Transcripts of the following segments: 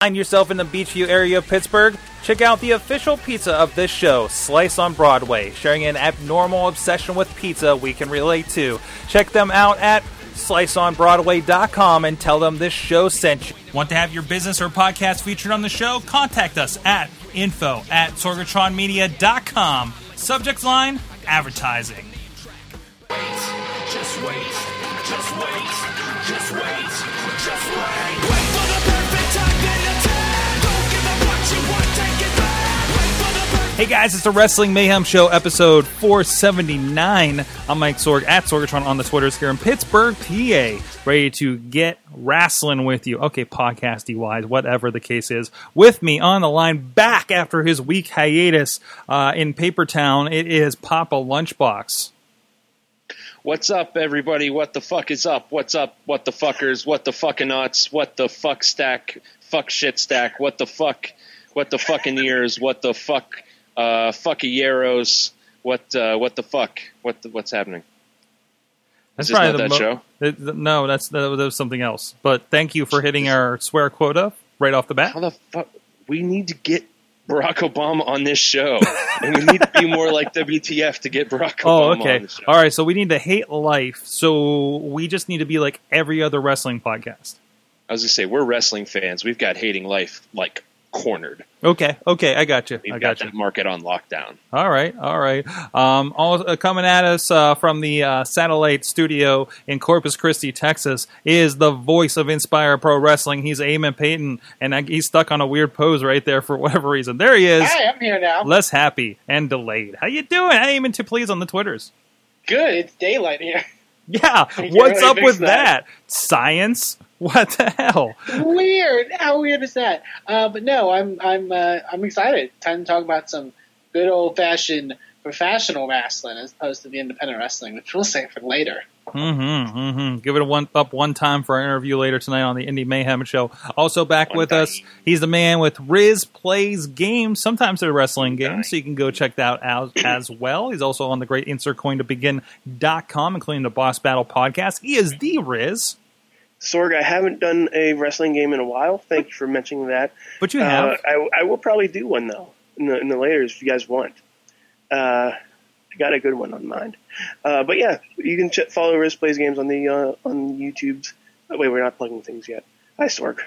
Find yourself in the Beechview area of Pittsburgh? Check out the official pizza of this show, Slice on Broadway, sharing an abnormal obsession with pizza we can relate to. Check them out at sliceonbroadway.com and tell them this show sent you. Want to have your business or podcast featured on the show? Contact us at info at sorgatronmedia.com. Subject line, advertising. Just wait, Hey guys, it's the Wrestling Mayhem Show, episode 479. I'm Mike Sorg at Sorgatron on the Twitters here in Pittsburgh, PA, ready to get wrestling with you. Okay, podcasty wise, whatever the case is. With me on the line, back after his week hiatus uh, in Papertown, it is Papa Lunchbox. What's up, everybody? What the fuck is up? What's up? What the fuckers? What the fucking nuts? What the fuck stack? Fuck shit stack? What the fuck? What the fucking ears? What the fuck? Uh, fucky yarrows? What? Uh, what the fuck? What? The, what's happening? That's this not that mo- show? it- no, that's that was something else. But thank you for hitting our swear quota right off the bat. How the fuck? We need to get Barack Obama on this show, and we need to be more like WTF to get Barack Oh, okay. on the show. All right. So we need to hate life. So we just need to be like every other wrestling podcast. I was gonna say we're wrestling fans. We've got hating life like cornered. Okay. Okay. I got you. We've I got got you. that market on lockdown. All right. All right. Um, all, uh, coming at us uh, from the uh, satellite studio in Corpus Christi, Texas, is the voice of Inspire Pro Wrestling. He's Eamon Payton, and I, he's stuck on a weird pose right there for whatever reason. There he is. Hi, I'm here now. Less happy and delayed. How you doing? How you to please on the Twitters? Good. It's daylight here. Yeah. What's really up with that. that? Science? What the hell? Weird. How weird is that? Uh, but no, I'm I'm uh, I'm excited. Time to talk about some good old fashioned professional wrestling as opposed to the independent wrestling, which we'll save for later. Mm-hmm, mm-hmm. Give it a one up one time for our interview later tonight on the Indie Mayhem show. Also back One with us, he's the man with Riz Plays Games. Sometimes they're wrestling games, so you can go check that out as well. He's also on the great insert coin to begin.com, including the Boss Battle podcast. He is the Riz, Sorg, I haven't done a wrestling game in a while. Thank you for mentioning that. but you have. Uh, I, I will probably do one though in the, in the later if you guys want. Uh, I got a good one on mind. Uh, but yeah, you can ch- follow Riz Plays Games on the uh, on YouTube's. Oh, wait, we're not plugging things yet. Hi, Sorg.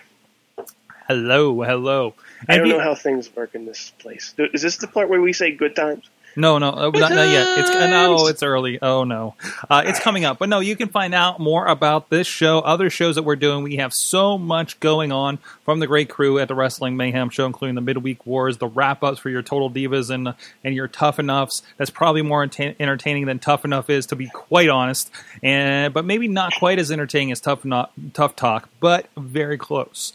hello, hello. I don't know how things work in this place. Is this the part where we say good times? No, no, uh, not, not yet. It's uh, no, it's early. Oh no, uh, it's coming up. But no, you can find out more about this show, other shows that we're doing. We have so much going on from the great crew at the Wrestling Mayhem Show, including the midweek wars, the wrap ups for your total divas and and your tough enoughs. That's probably more enta- entertaining than tough enough is, to be quite honest. And but maybe not quite as entertaining as tough tough talk, but very close.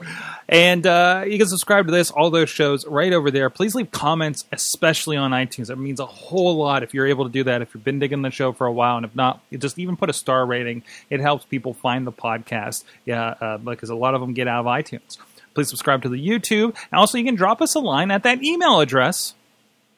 And uh, you can subscribe to this, all those shows right over there. Please leave comments, especially on iTunes. It means a whole lot if you're able to do that. If you've been digging the show for a while, and if not, just even put a star rating. It helps people find the podcast. Yeah, uh, because a lot of them get out of iTunes. Please subscribe to the YouTube. And also, you can drop us a line at that email address.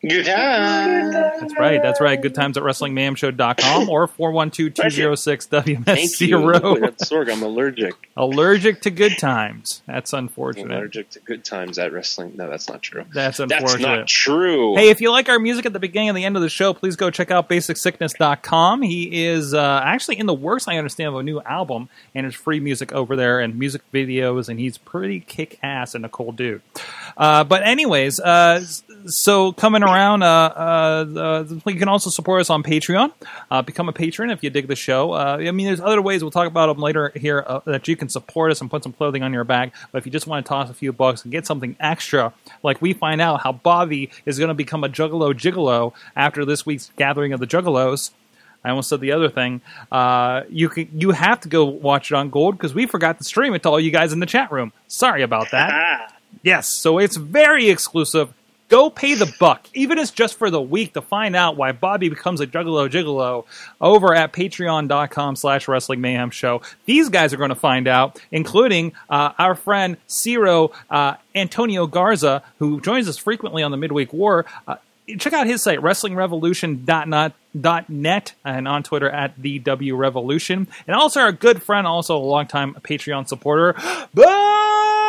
Good time. That's right. That's right. Good times at WrestlingMayhemShow.com or 412-206 Thank you. WMS0. That's Sorg. I'm allergic. Allergic to good times. That's I'm unfortunate. allergic to good times at wrestling. No, that's not true. That's unfortunate. That's not true. Hey, if you like our music at the beginning and the end of the show, please go check out basicsickness.com. He is uh, actually in the works, I understand, of a new album, and there's free music over there and music videos, and he's pretty kick ass and a cool dude. Uh, but, anyways, uh, so coming around, uh, uh, uh, you can also support us on Patreon. Uh, become a patron if you dig the show. Uh, I mean, there's other ways, we'll talk about them later here, uh, that you can support us and put some clothing on your back. But if you just want to toss a few bucks and get something extra, like we find out how Bobby is going to become a Juggalo Gigolo after this week's gathering of the Juggalos, I almost said the other thing. Uh, you can you have to go watch it on Gold because we forgot to stream it to all you guys in the chat room. Sorry about that. Yes, so it's very exclusive. Go pay the buck, even if it's just for the week, to find out why Bobby becomes a Juggalo Gigolo over at patreon.com slash wrestling mayhem show. These guys are going to find out, including uh, our friend Ciro uh, Antonio Garza, who joins us frequently on the Midweek War. Uh, check out his site, wrestlingrevolution.net, and on Twitter at the W Revolution. And also our good friend, also a longtime Patreon supporter, Bo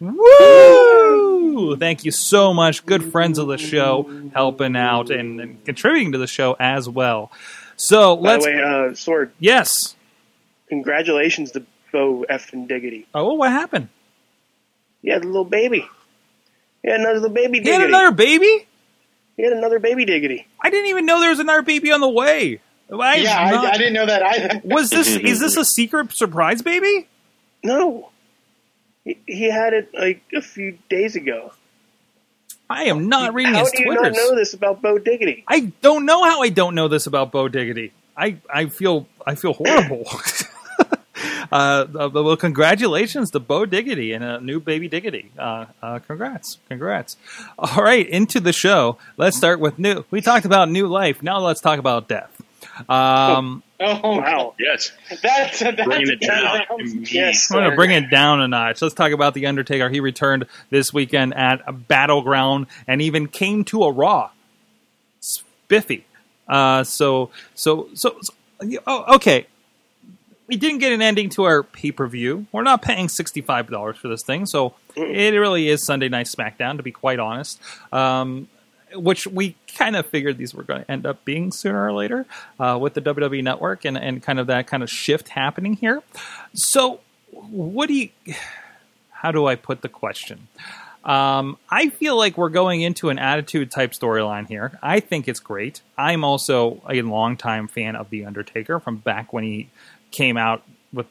Woo! Thank you so much. Good friends of the show, helping out and, and contributing to the show as well. So by let's. the way, uh, Sorg, yes. congratulations to Bo F and Diggity. Oh, what happened? He had a little baby. He had another little baby He had another baby? He had another baby Diggity. I didn't even know there was another baby on the way. I yeah, not- I, I didn't know that either. Was this is this a secret surprise baby? No. He, he had it like a few days ago. I am not reading How his do you Twitters. not know this about Bo Diggity? I don't know how I don't know this about Bo Diggity. I, I feel I feel horrible. uh, uh, well, congratulations to Bo Diggity and a new baby Diggity. Uh, uh, congrats, congrats. All right, into the show. Let's start with new. We talked about new life. Now let's talk about death. Um, Oh, Wow. Yes. That's, that's Bringing it down. Yes. I'm going to bring it down a notch. Let's talk about The Undertaker. He returned this weekend at a Battleground and even came to a Raw. Spiffy. Uh, so, so, so, so oh, okay. We didn't get an ending to our pay per view. We're not paying $65 for this thing, so it really is Sunday Night SmackDown, to be quite honest. Um, which we kind of figured these were going to end up being sooner or later uh, with the WWE Network and, and kind of that kind of shift happening here. So, what do you? How do I put the question? Um, I feel like we're going into an attitude type storyline here. I think it's great. I'm also a longtime fan of The Undertaker from back when he came out with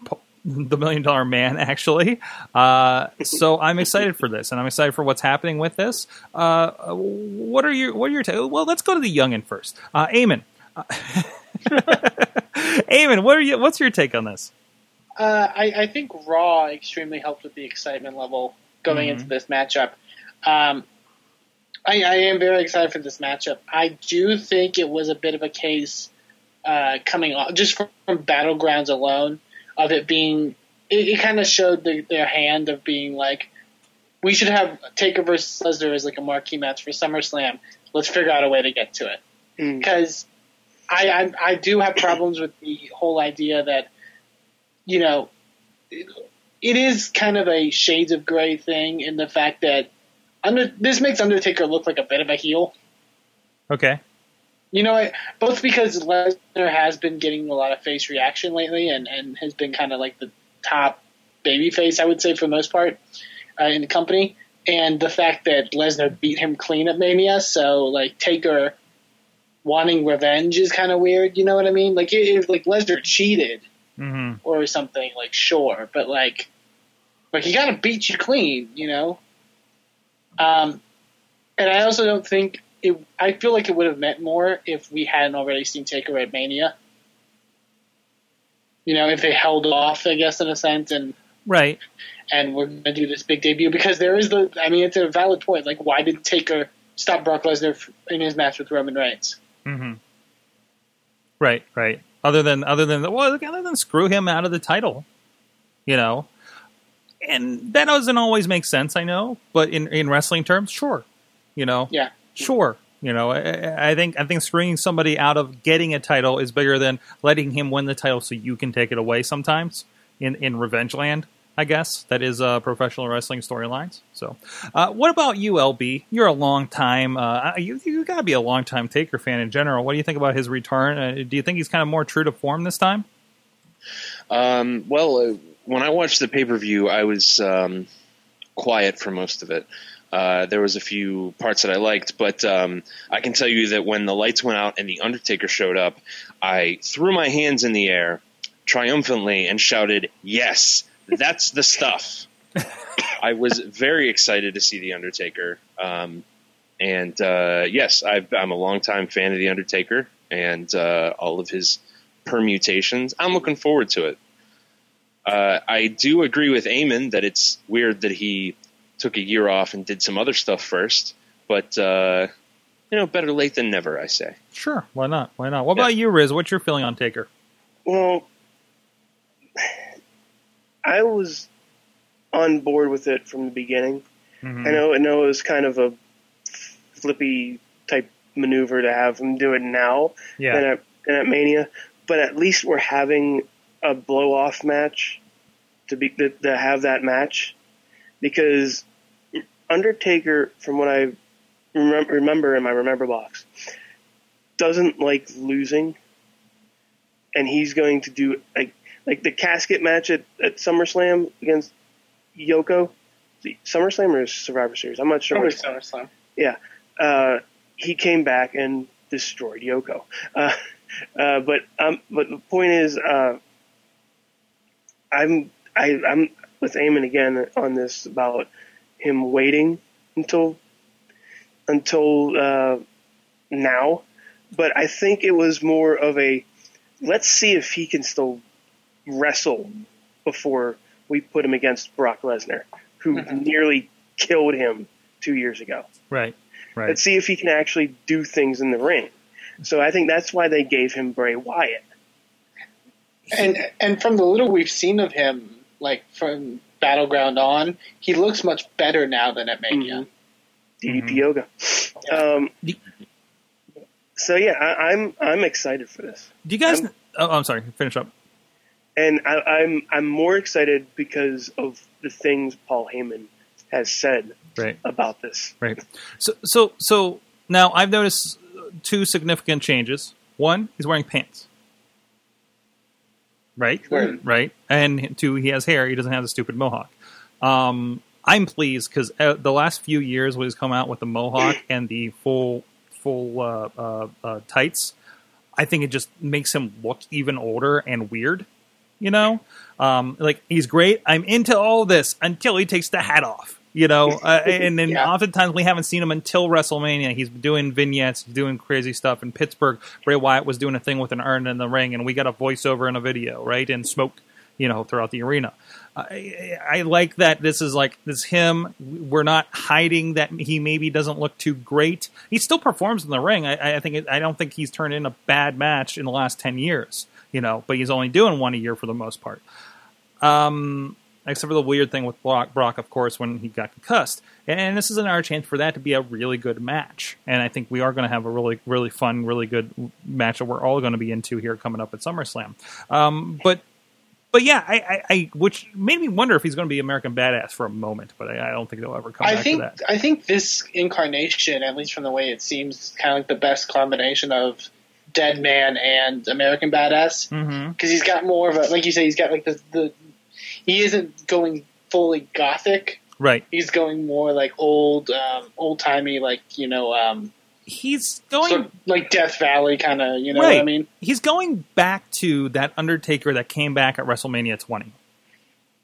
the Million Dollar Man, actually. Uh, so I'm excited for this, and I'm excited for what's happening with this. Uh, what are your What are your ta- Well, let's go to the youngin first. Uh, Eamon. Uh, Eamon, what are you? What's your take on this? Uh, I, I think Raw extremely helped with the excitement level going into this matchup. Um, I, I am very excited for this matchup. I do think it was a bit of a case uh, coming off just from, from battlegrounds alone of it being. It, it kind of showed the, their hand of being like, we should have Taker versus Lesnar as like a marquee match for SummerSlam. Let's figure out a way to get to it Mm. because I, I I do have problems with the whole idea that you know it, it is kind of a shades of gray thing in the fact that under this makes Undertaker look like a bit of a heel. Okay. You know, I- both because Lesnar has been getting a lot of face reaction lately and, and has been kind of like the top baby face, I would say, for the most part uh, in the company. And the fact that Lesnar beat him clean at Mania, so like Taker wanting revenge is kind of weird. You know what I mean? Like, it, it, like Lesnar cheated hmm or something, like sure, but like, like he got to beat you clean, you know. Um, and I also don't think it. I feel like it would have meant more if we hadn't already seen Taker at Mania. You know, if they held off, I guess in a sense, and Right. and we're going to do this big debut because there is the. I mean, it's a valid point. Like, why did Taker stop Brock Lesnar in his match with Roman Reigns? hmm Right, right. Other than other than well, other than screw him out of the title, you know, and that doesn't always make sense. I know, but in in wrestling terms, sure, you know, Yeah, sure. You know, I, I think I think screwing somebody out of getting a title is bigger than letting him win the title so you can take it away. Sometimes in in Revenge Land, I guess that is uh, professional wrestling storylines. So, uh, what about you, LB? You're a long time. Uh, you you got to be a long time Taker fan in general. What do you think about his return? Uh, do you think he's kind of more true to form this time? Um, well, uh, when I watched the pay per view, I was um, quiet for most of it. Uh, there was a few parts that I liked, but um, I can tell you that when the lights went out and the Undertaker showed up, I threw my hands in the air triumphantly and shouted, "Yes, that's the stuff." I was very excited to see the Undertaker. Um, And uh, yes, I've, I'm a longtime fan of the Undertaker and uh, all of his permutations. I'm looking forward to it. Uh, I do agree with Eamon that it's weird that he took a year off and did some other stuff first, but uh, you know, better late than never, I say. Sure, why not? Why not? What Yeah. about you, Riz? What's your feeling on Taker? Well, I was on board with it from the beginning. Mm-hmm. I know, I know it was kind of a flippy type maneuver to have him do it now Yeah, and at, and at Mania, but at least we're having a blow off match to be to, to have that match because Undertaker, from what I remember, remember in my remember box, doesn't like losing, and he's going to do like like the casket match at, at SummerSlam against Yoko. SummerSlam or Survivor Series? I'm not sure. Probably SummerSlam. yeah, uh, he came back and destroyed Yoko. Uh, uh, but um, but the point is, uh, I'm I, I'm with Eamon again on this about him waiting until until uh, now. But I think it was more of a let's see if he can still wrestle before we put him against Brock Lesnar, who nearly killed him two years ago. right, right. Let's see if he can actually do things in the ring. So I think that's why they gave him Bray Wyatt. And and from the little we've seen of him, like from Battleground on, he looks much better now than at Mania. DDP Yoga. Um, so yeah, I, I'm I'm excited for this, Do you guys? I'm- oh, I'm sorry. Finish up. and I, I'm I'm more excited because of the things Paul Heyman has said Right, about this. right. So, so, so now I've noticed two significant changes. One, he's wearing pants. Right, wearing- right, and two, he has hair. He doesn't have the stupid mohawk. Um, I'm pleased because uh, the last few years when he's come out with the mohawk and the full full uh, uh, uh, tights, I think it just makes him look even older and weird. You know, um, like he's great. I'm into all this until he takes the hat off. You know, uh, and then Yeah. oftentimes we haven't seen him until WrestleMania. He's doing vignettes, doing crazy stuff. In Pittsburgh, Bray Wyatt was doing a thing with an urn in the ring, and we got a voiceover in a video, right? And smoke, you know, throughout the arena. I, I like that this is like this him. We're not hiding that he maybe doesn't look too great. He still performs in the ring. I, I think it, I don't think he's turned in a bad match in the last ten years. You know, but he's only doing one a year for the most part. Um, except for the weird thing with Brock, Brock, of course, when he got concussed. And this is another chance for that to be a really good match. And I think we are going to have a really, really fun, really good match that we're all going to be into here coming up at SummerSlam. Um, but, but yeah, I, I, I, which made me wonder if he's going to be American Badass for a moment. But I, I don't think they'll ever come I back think to that. I think this incarnation, at least from the way it seems, is kind of like the best combination of Dead Man and American Badass because he's got more of a like you say he's got like the the he isn't going fully gothic. Right. He's going more like old um, old timey like you know um, He's going sort of like Death Valley kind of you know right. what I mean. He's going back to that Undertaker that came back at WrestleMania 20.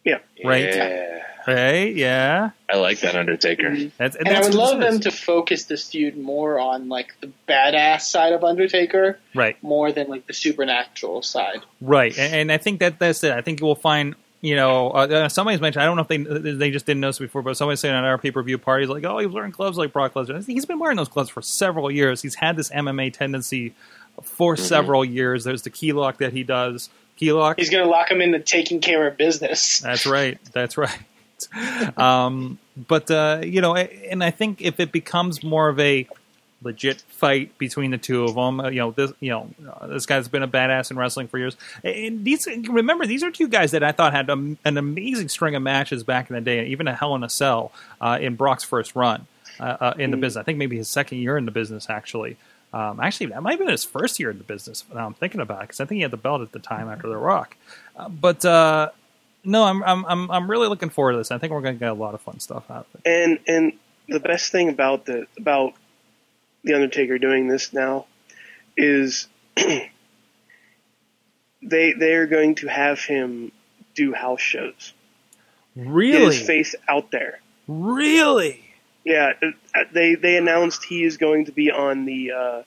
Yeah. Right. Yeah. Right? Yeah. I like that Undertaker. That's, And I that's would love them to focus this feud more on like the badass side of Undertaker Right. more than like the supernatural side. Right, and, and I think that that's it. I think you will find, you know, uh, somebody's mentioned. I don't know if they they just didn't notice before, but somebody's saying at our pay per view parties, like, oh, he's wearing gloves like Brock Lesnar. He's been wearing those gloves for several years. He's had this MMA tendency for several years. There's the key lock that he does. Key lock. He's going to lock him into taking care of business. That's right. That's right. Um, but uh, you know, and I think if it becomes more of a legit fight between the two of them, uh, you know, this you know, uh, this guy's been a badass in wrestling for years. And these, remember, these are two guys that I thought had a, an amazing string of matches back in the day, and even a Hell in a Cell uh, in Brock's first run uh, uh, in the business. I think maybe his second year in the business, actually. Um, actually, that might have been his first year in the business. Now I'm thinking about it because I think he had the belt at the time after The Rock. Uh, but uh, no, I'm, I'm I'm I'm really looking forward to this. I think we're going to get a lot of fun stuff out of it. And and the best thing about the about the Undertaker doing this now is they they are going to have him do house shows. Get Really, his face out there. really. Yeah, uh, they they announced he is going to be on the uh,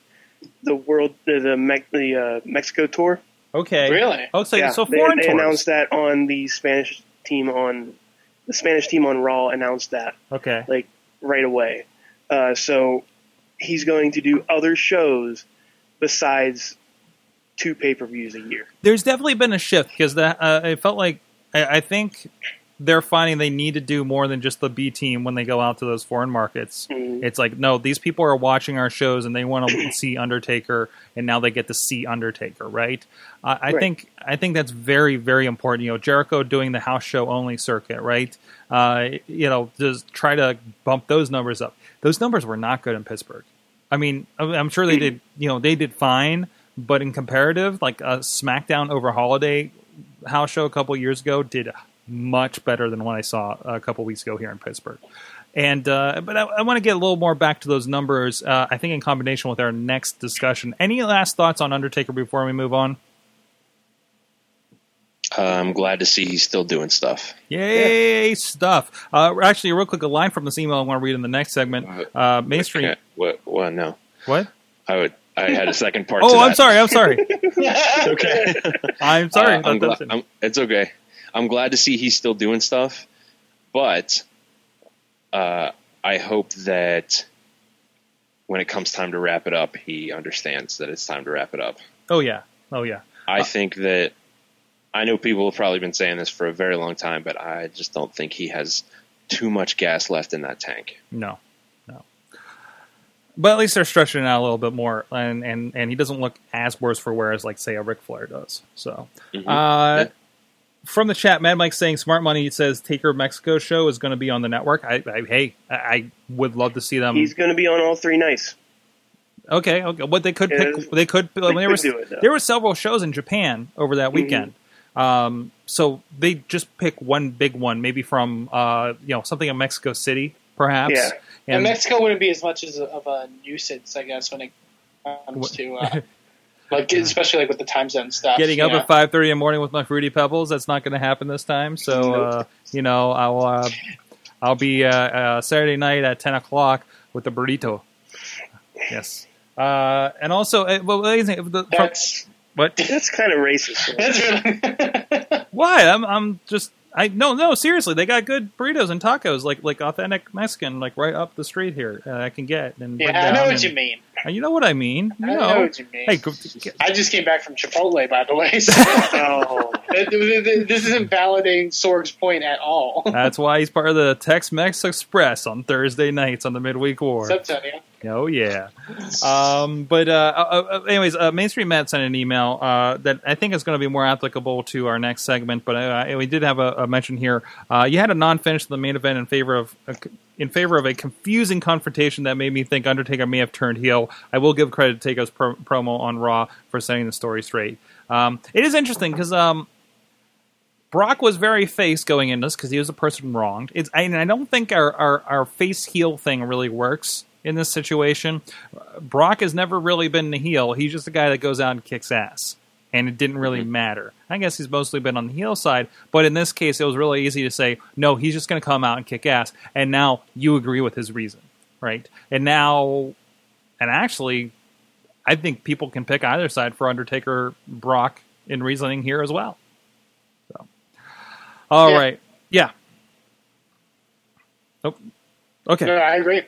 the world the the, Me- the uh, Mexico tour. Okay. Really? Oh, so yeah, so they, foreign they tours. announced that on the Spanish team on the Spanish team on Raw announced that Okay. like right away. Uh, so he's going to do other shows besides two pay per views a year. there's definitely been a shift because that uh, it felt like I, I think they're finding they need to do more than just the B team when they go out to those foreign markets. Mhm. It's like no, these people are watching our shows and they want to see Undertaker, and now they get to see Undertaker, right? I I Right. think I think that's very very important. You know, Jericho doing the house show only circuit, right? Uh, you know, just try to bump those numbers up. Those numbers were not good in Pittsburgh. I mean, I'm I'm sure they did. You know, they did fine, but in comparative, like a SmackDown over Holiday house show a couple years ago did much better than what I saw a couple weeks ago here in Pittsburgh. And uh, but I, I want to get a little more back to those numbers. Uh, I think in combination with our next discussion. Any last thoughts on Undertaker before we move on? Uh, I'm glad to see he's still doing stuff. Yay, stuff! Uh, actually, real quick, a line from this email I want to read in the next segment. Uh, Main Street. What? What? No. What? I would. I had a second part. to Oh, I'm sorry. I'm sorry. Okay. I'm sorry. Uh, I'm glad, I'm, it's okay. I'm glad to see he's still doing stuff, but uh, I hope that when it comes time to wrap it up, he understands that it's time to wrap it up. oh yeah. Oh yeah. I think that I know people have probably been saying this for a very long time, but I just don't think he has too much gas left in that tank. No, no. But at least they're stretching it out a little bit more, and and, and he doesn't look as worse for wear as like say a Ric Flair does. So, Mhm. uh, Yeah. From the chat, Mad Mike saying Smart Money says Taker Mexico show is going to be on the network. I, I hey, I, I would love to see them. He's going to be on all three nights. okay, okay. What they could Yeah, pick, they could. I mean, there could was do it, there were several shows in Japan over that weekend. Um, so they just pick one big one, maybe from uh, you know something in Mexico City, perhaps. Yeah. And Mexico wouldn't be as much as a, of a nuisance, I guess, when it comes to uh, like especially like with the time zone stuff. getting up know? at five thirty in the morning with my fruity pebbles. That's not going to happen this time. So uh, you know, I'll uh, I'll be uh, uh, Saturday night at ten o'clock with the burrito. Yes, uh, and also, uh, well, ladies the, That's what? That's kind of racist. that's really. Why? I'm I'm just I no no seriously. They got good burritos and tacos like like authentic Mexican like right up the street here uh, I can get and yeah, I know what and- you mean. uh, You know what I mean? You I know what you mean. Hey, go, get- I just came back from Chipotle, by the way. So oh, this isn't validating Sorg's point at all. that's why he's part of the Tex Mex Express on Thursday nights on the midweek war. Tony? Oh yeah. Um, but uh, uh, uh, anyways, uh, Mainstream Matt sent an email that I think is going to be more applicable to our next segment. But we did have a, a mention here. You had a non-finish in the main event in favor of. Uh, in favor of a confusing confrontation that made me think Undertaker may have turned heel, I will give credit to Taker's pro- promo on Raw for setting the story straight. Um, it is interesting because um, Brock was very face going into this because he was a person wronged. It's, I, and I don't think our, our, our face heel thing really works in this situation. Brock has never really been the heel. He's just a guy that goes out and kicks ass. And it didn't really mm-hmm. matter. I guess he's mostly been on the heel side, but in this case, it was really easy to say, no, he's just going to come out and kick ass. And now you agree with his reason, right? And now, and actually, I think people can pick either side for Undertaker, Brock in reasoning here as well. So, all Yeah. right, yeah. Nope. Okay. No, I agree.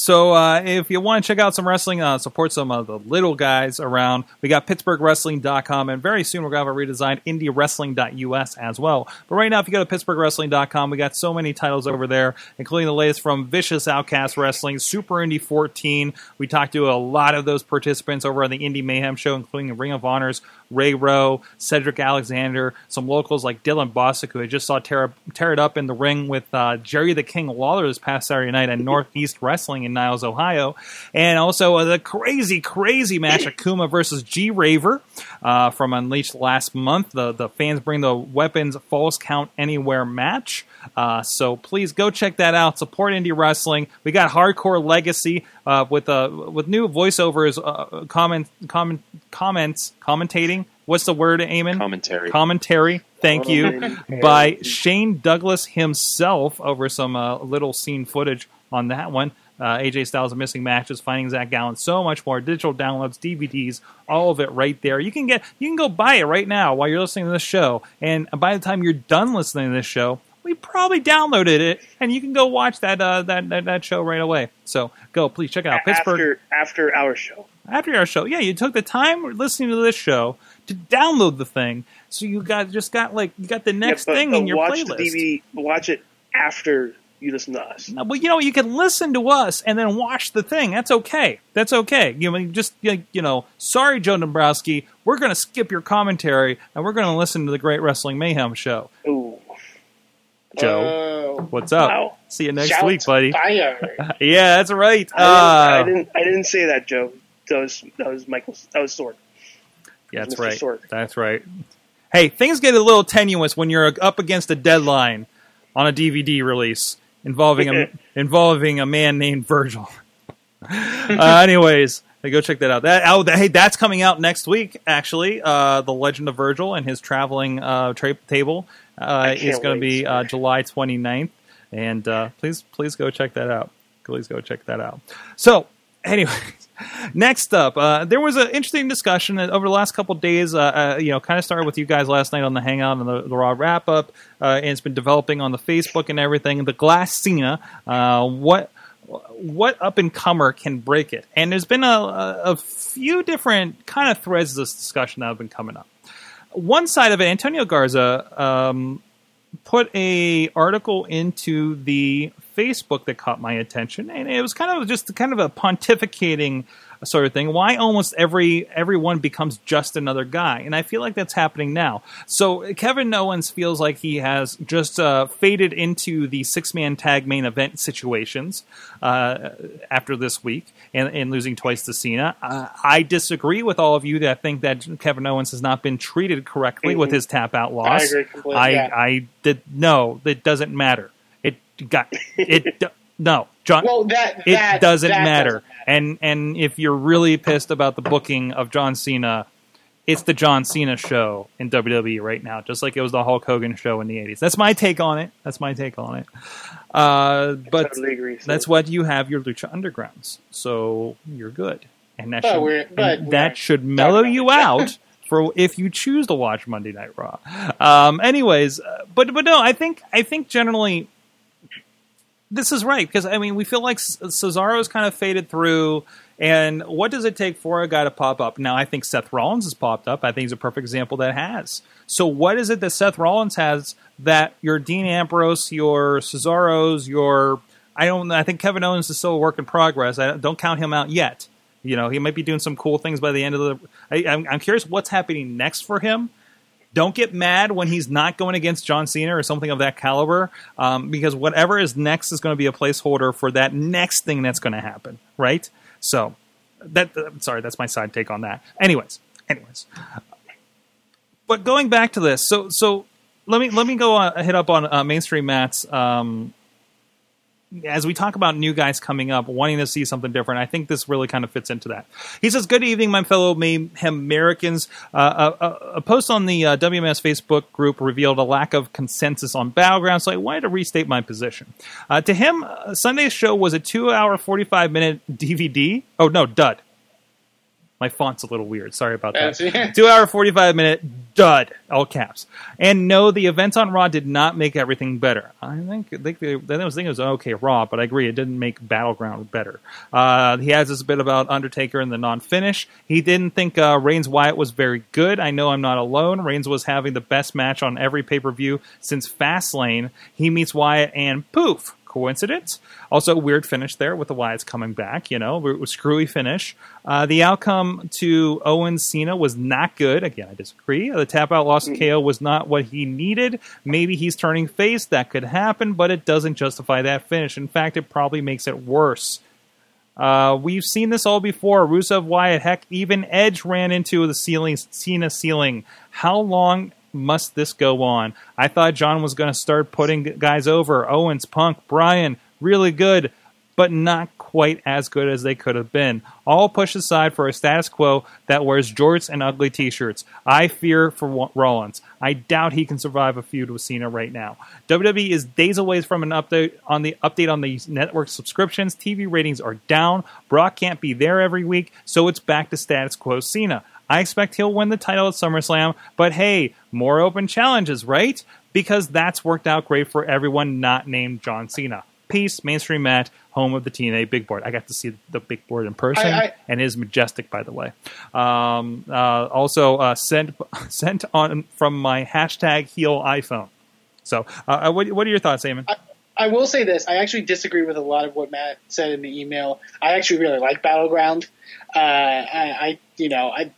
So uh, if you want to check out some wrestling, uh, support some of the little guys around, we got PittsburghWrestling.com, and very soon we're going to have a redesigned IndieWrestling.us as well. But right now, if you go to PittsburghWrestling.com, we got so many titles over there, including the latest from Vicious Outcast Wrestling, Super Indie 14. We talked to a lot of those participants over on the Indie Mayhem show, including Ring of Honors, Ray Rowe, Cedric Alexander, some locals like Dylan Bostic, who I just saw tear, tear it up in the ring with uh, Jerry the King Lawler this past Saturday night at Northeast Wrestling in Niles, Ohio. And also uh, the crazy, crazy match Akuma versus G Raver uh, from Unleashed last month. The, the fans bring the weapons false count anywhere match. Uh, so please go check that out. Support indie wrestling. We got Hardcore Legacy uh, with uh, with new voiceovers, uh, comment, comment, comments, commentating. What's the word, Eamon? Commentary. Commentary. Thank you. Commentary. By Shane Douglas himself over some uh, little seen footage on that one. Uh, AJ Styles missing matches, finding Zach Gowen, so much more. Digital downloads, DVDs, all of it right there. You can get, you can go buy it right now while you're listening to this show, and by the time you're done listening to this show, we probably downloaded it, and you can go watch that uh, that, that that show right away. So go, please check it out. Pittsburgh after after our show. after our show. Yeah, you took the time listening to this show to download the thing, so you got just got like you got the next Yeah, but- thing but in your watch playlist. the DVD. Watch it after you listen to us. No, Well, you know, you can listen to us and then watch the thing. That's okay. That's okay. You know, just you know, sorry, Joe Dombrowski, we're going to skip your commentary and we're going to listen to the Great Wrestling Mayhem show. Ooh, Joe, what's up? Wow. See you next shots week, buddy. Yeah, that's right. I didn't, Uh, I didn't. I didn't say that, Joe. That was that was Michael's. That was Sorg. Yeah, that's Mr. right. Sorg. That's right. Hey, things get a little tenuous when you're up against a deadline on a DVD release involving a involving a man named Virgil. uh, anyways, hey, go check that out. That oh, that, hey, that's coming out next week. Actually, uh, the Legend of Virgil and his traveling uh, tra- table uh, is going to be uh, July 29th, and uh, please please go check that out. Please go check that out. So, anyways. Next up, uh, there was an interesting discussion over the last couple of days. Uh, uh, you know, kind of started with you guys last night on the Hangout and the, the Raw wrap up, uh, and it's been developing on the Facebook and everything. The Glass Cena, uh, what what up and comer can break it? And there's been a, a, few different kind of threads of this discussion that have been coming up. One side of it, Antonio Garza um, put a article into the Facebook that caught my attention, and it was kind of just kind of a pontificating sort of thing. Why almost every everyone becomes just another guy, and I feel like that's happening now. So Kevin Owens feels like he has just uh, faded into the six man tag main event situations uh, after this week and, and losing twice to Cena. Uh, I disagree with all of you that think that Kevin Owens has not been treated correctly with his tap out loss. agree completely, I, yeah. I did no. It doesn't matter. It got it. no, John. Well, that it that, doesn't that matter. And and if you're really pissed about the booking of John Cena, it's the John Cena show in WWE right now, just like it was the Hulk Hogan show in the '80s. That's my take on it. That's my take on it. Uh, but totally agree. that's what you have your Lucha Undergrounds, so you're good, and that But should and that should mellow you out for if you choose to watch Monday Night Raw. Um, anyways, uh, but but no, I think I think generally this is right because I mean we feel like Cesaro's kind of faded through, and what does it take for a guy to pop up? Now I think Seth Rollins has popped up. I think he's a perfect example that has. So what is it that Seth Rollins has that your Dean Ambrose, your Cesaro's, your I don't I think Kevin Owens is still a work in progress. I don't count him out yet. You know he might be doing some cool things by the end of the. I, I'm, I'm curious what's happening next for him don't get mad when he's not going against John Cena or something of that caliber, um, because whatever is next is going to be a placeholder for that next thing that's going to happen, right? So that uh, sorry, that's my side take on that. Anyways, anyways, but going back to this, so so let me let me go uh, hit up on uh, mainstream Matt's. Um, as we talk about new guys coming up, wanting to see something different, I think this really kind of fits into that. He says, "Good evening, my fellow Americans. Uh, a, a, a post on the uh, WMS Facebook group revealed a lack of consensus on Battleground, so I wanted to restate my position. Uh, to him, uh, Sunday's show was a two-hour, forty-five-minute DVD. Oh no, dud. My font's a little weird. Sorry about that. Two hour, 45 minute dud, all caps. And no, the events on Raw did not make everything better. I think, I think, they, I was thinking it was okay Raw, but I agree, it didn't make Battleground better. Uh, he has this bit about Undertaker and the non finish. He didn't think uh, Reigns Wyatt was very good. I know I'm not alone. Reigns was having the best match on every pay per view since Fastlane. He meets Wyatt and poof. Coincidence? Also, weird finish there with the Wyatts coming back. You know, it was screwy finish. Uh, the outcome to Owens Cena was not good. Again, I disagree. The tap out loss to KO was not what he needed. Maybe he's turning face. That could happen, but it doesn't justify that finish. In fact, it probably makes it worse. Uh, we've seen this all before. Rusev Wyatt, heck, even Edge ran into the ceiling, Cena ceiling. How long must this go on? I thought John was going to start putting guys over. Owens, Punk, Bryan, really good. but not quite as good as they could have been. All pushed aside for a status quo that wears jorts and ugly t-shirts. I fear for Rollins. I doubt he can survive a feud with Cena right now. WWE is days away from an update on the update on the network subscriptions. TV ratings are down. Brock can't be there every week, so it's back to status quo Cena. I expect he'll win the title at SummerSlam, but hey, more open challenges, right? Because that's worked out great for everyone not named John Cena. Peace, mainstream Matt, home of the TNA big board. I got to see the big board in person, I- I- and it is majestic, by the way. Um, uh, also uh, sent sent on from my hashtag heel iPhone. So, uh, what, what are your thoughts, Eamon? I will say this: I actually disagree with a lot of what Matt said in the email. I actually really like Battleground. Uh, I, I, you know, I,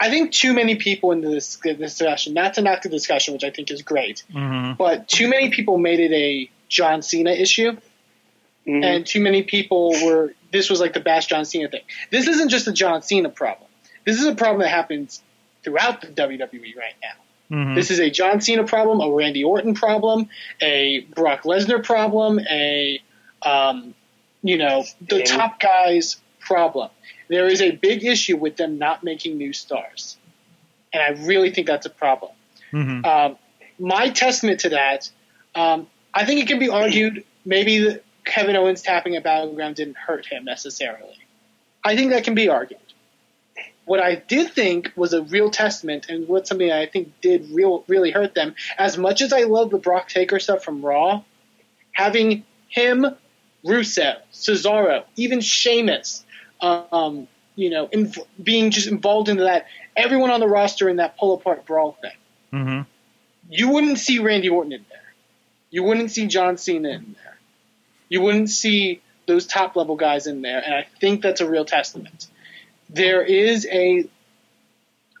I think too many people in this, this discussion, not to knock the discussion, which I think is great, mm-hmm. but too many people made it a John Cena issue, mm-hmm. and too many people were. This was like the Bash John Cena thing. This isn't just a John Cena problem. This is a problem that happens throughout the WWE right now. Mm-hmm. This is a John Cena problem, a Randy Orton problem, a Brock Lesnar problem, a um, you know the Damn. top guys problem. There is a big issue with them not making new stars, and I really think that's a problem. Um, my testament to that, um, I think it can be argued maybe Kevin Owens tapping at Battleground didn't hurt him necessarily. I think that can be argued. What I did think was a real testament, and what something I think did real really hurt them. As much as I love the Brock Taker stuff from Raw, having him, Rusev, Cesaro, even Sheamus, um, you know, inv- being just involved into that, everyone on the roster in that pull apart brawl thing. Mm-hmm. You wouldn't see Randy Orton in there. You wouldn't see John Cena in there. You wouldn't see those top level guys in there, and I think that's a real testament. There is a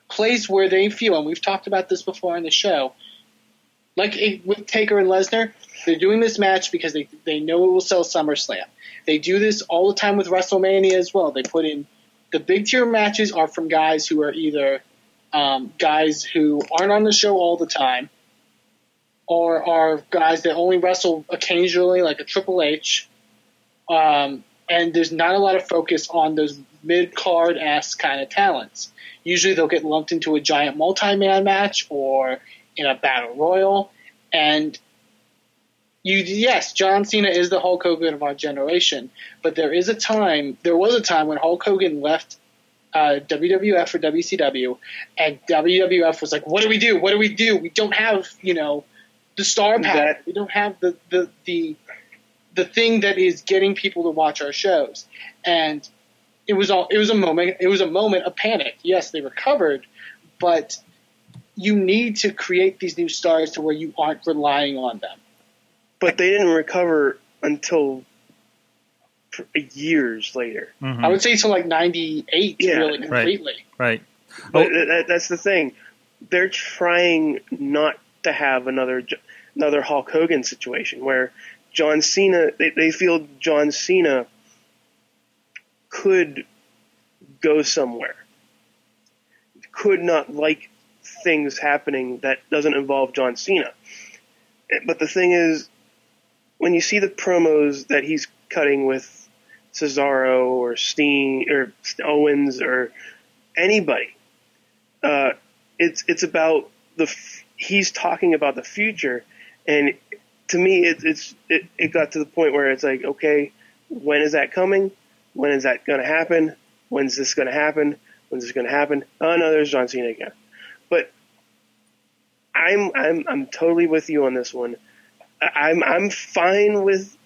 place where they feel, and we've talked about this before on the show, like it, with Taker and Lesnar, they're doing this match because they they know it will sell SummerSlam. They do this all the time with WrestleMania as well. They put in the big tier matches are from guys who are either um, guys who aren't on the show all the time, or are guys that only wrestle occasionally, like a Triple H. Um, and there's not a lot of focus on those mid card ass kind of talents. Usually they'll get lumped into a giant multi man match or in a battle royal. And you, yes, John Cena is the Hulk Hogan of our generation, but there is a time, there was a time when Hulk Hogan left uh, WWF for WCW, and WWF was like, "What do we do? What do we do? We don't have, you know, the star power. That- we don't have the the the the thing that is getting people to watch our shows." And it was all it was a moment. It was a moment of panic. Yes, they recovered, but you need to create these new stars to where you aren't relying on them. But they didn't recover until years later. Mm-hmm. I would say to like '98, Yeah, really right. completely. Right. But oh. th- that, that's the thing; they're trying not to have another J- another Hulk Hogan situation where John Cena. They, they feel John Cena could go somewhere, could not like things happening that doesn't involve John Cena. Eh, but the thing is, when you see the promos that he's cutting with Cesaro or Steen or Owens or anybody, uh, it's it's about the f- he's talking about the future, and to me, it, it's it, it got to the point where it's like, okay, when is that coming? When is that going to happen? When's this going to happen? When's this going to happen? Oh no, there's John Cena again. But I'm I'm I'm totally with you on this one. I'm I'm fine with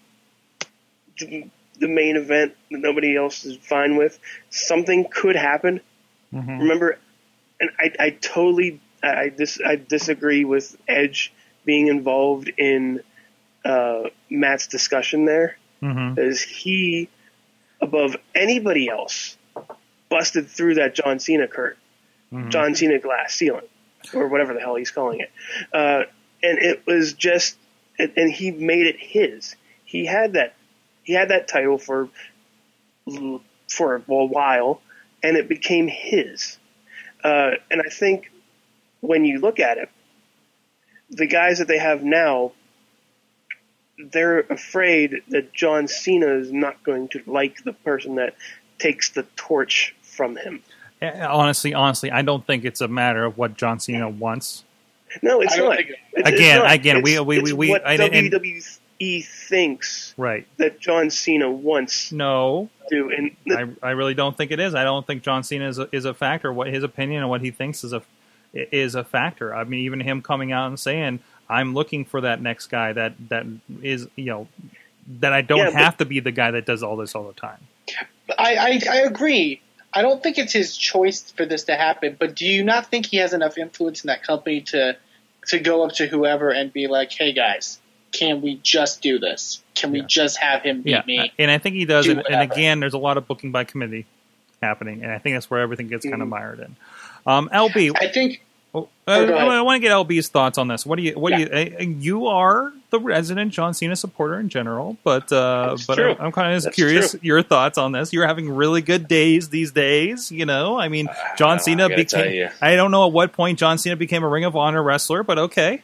the, the main event that nobody else is fine with. Something could happen. Remember, and I, I totally I dis, I disagree with Edge being involved in uh, Matt's discussion there. Mm-hmm. Is he above anybody else busted through that John Cena curtain, John Cena glass ceiling, or whatever the hell he's calling it, uh, and it was just and and he made it his. He had that he had that title for for a while, and it became his. Uh, and I think when you look at it, the guys that they have now they're afraid that John Cena is not going to like the person that takes the torch from him. Eh, Honestly, honestly, I don't think it's a matter of what John Cena wants. No, it's don't not. think- It's- it's Again, not. again, we- It's- we- it's we- we- what I didn't- WWE thinks Right. that John Cena wants No, to, and I, I really don't think it is. I don't think John Cena is a, is a factor. What his opinion and what he thinks is a is a factor. I mean, even him coming out and saying, "I'm looking for that next guy that that is you know that I don't Yeah, but- have to be the guy that does all this all the time." I, I, I agree. I don't think it's his choice for this to happen, but do you not think he has enough influence in that company to to go up to whoever and be like, "Hey guys, can we just do this? Can we Yeah. just have him beat Yeah, me?" and I think he does. do And, and again, there's a lot of booking by committee happening, and I think that's where everything gets kind of mired in. Um, LB, I think Oh, Oh, go I, ahead. want to get LB's thoughts on this. What do you? What Yeah. do you? Uh, you are the resident John Cena supporter in general, but uh, That's but true. I'm, I'm kind of curious true. your thoughts on this. You're having really good days these days. You know, I mean, John I Cena became. I don't know at what point John Cena became a Ring of Honor wrestler, but okay.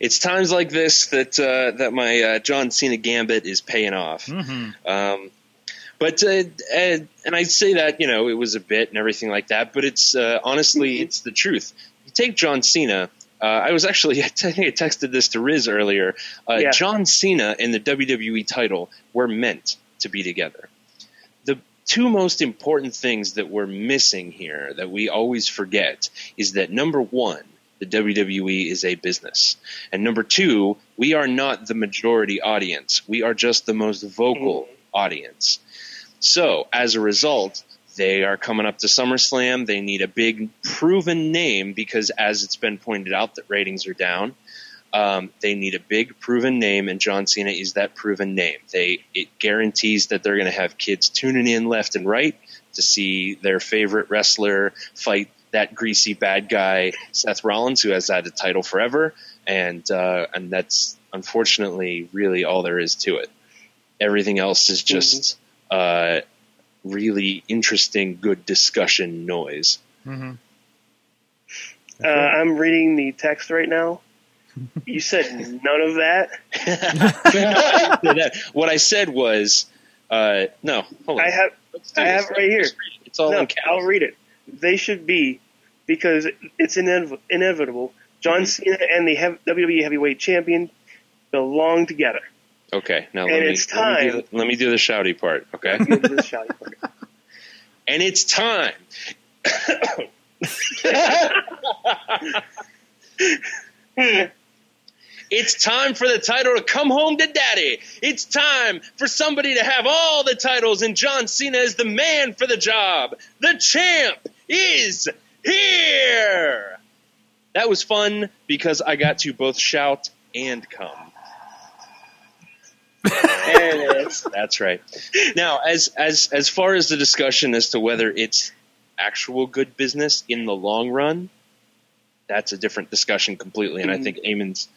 It's times like this that uh, that my uh, John Cena gambit is paying off. hmm Um, but uh, uh, and I say that you know it was a bit and everything like that, but it's uh, honestly it's the truth. You take John Cena. Uh, I was actually I think I texted this to Riz earlier. Uh, Yeah. John Cena and the WWE title were meant to be together. The two most important things that we're missing here that we always forget is that number one, the WWE is a business. And number two, we are not the majority audience. We are just the most vocal audience. So, as a result, they are coming up to SummerSlam. They need a big proven name because, as it's been pointed out, that ratings are down. Um, they need a big proven name, and John Cena is that proven name. They it guarantees that they're going to have kids tuning in left and right to see their favorite wrestler fight that greasy bad guy Seth Rollins, who has had a title forever, and uh, and that's unfortunately really all there is to it. Everything else is just uh, really interesting, good discussion noise. hmm uh, I'm reading the text right now. You said none of that. what I said was, uh, no, hold on. I have I this. have it right here. It's all no, in. I'll read it. They should be because it's inev- inevitable. John Cena and the hev- WWE Heavyweight Champion belong together. Okay, now And let me, it's let me do time. the, let me do the shouty part. Okay, shouting part. and it's time. It's time for the title to come home to daddy. It's time for somebody to have all the titles, and John Cena is the man for the job. The champ is here. That was fun because I got to both shout and come. There it is. That's right. Now, as as as far as the discussion as to whether it's actual good business in the long run, that's a different discussion completely. And I mm-hmm. think Eamon's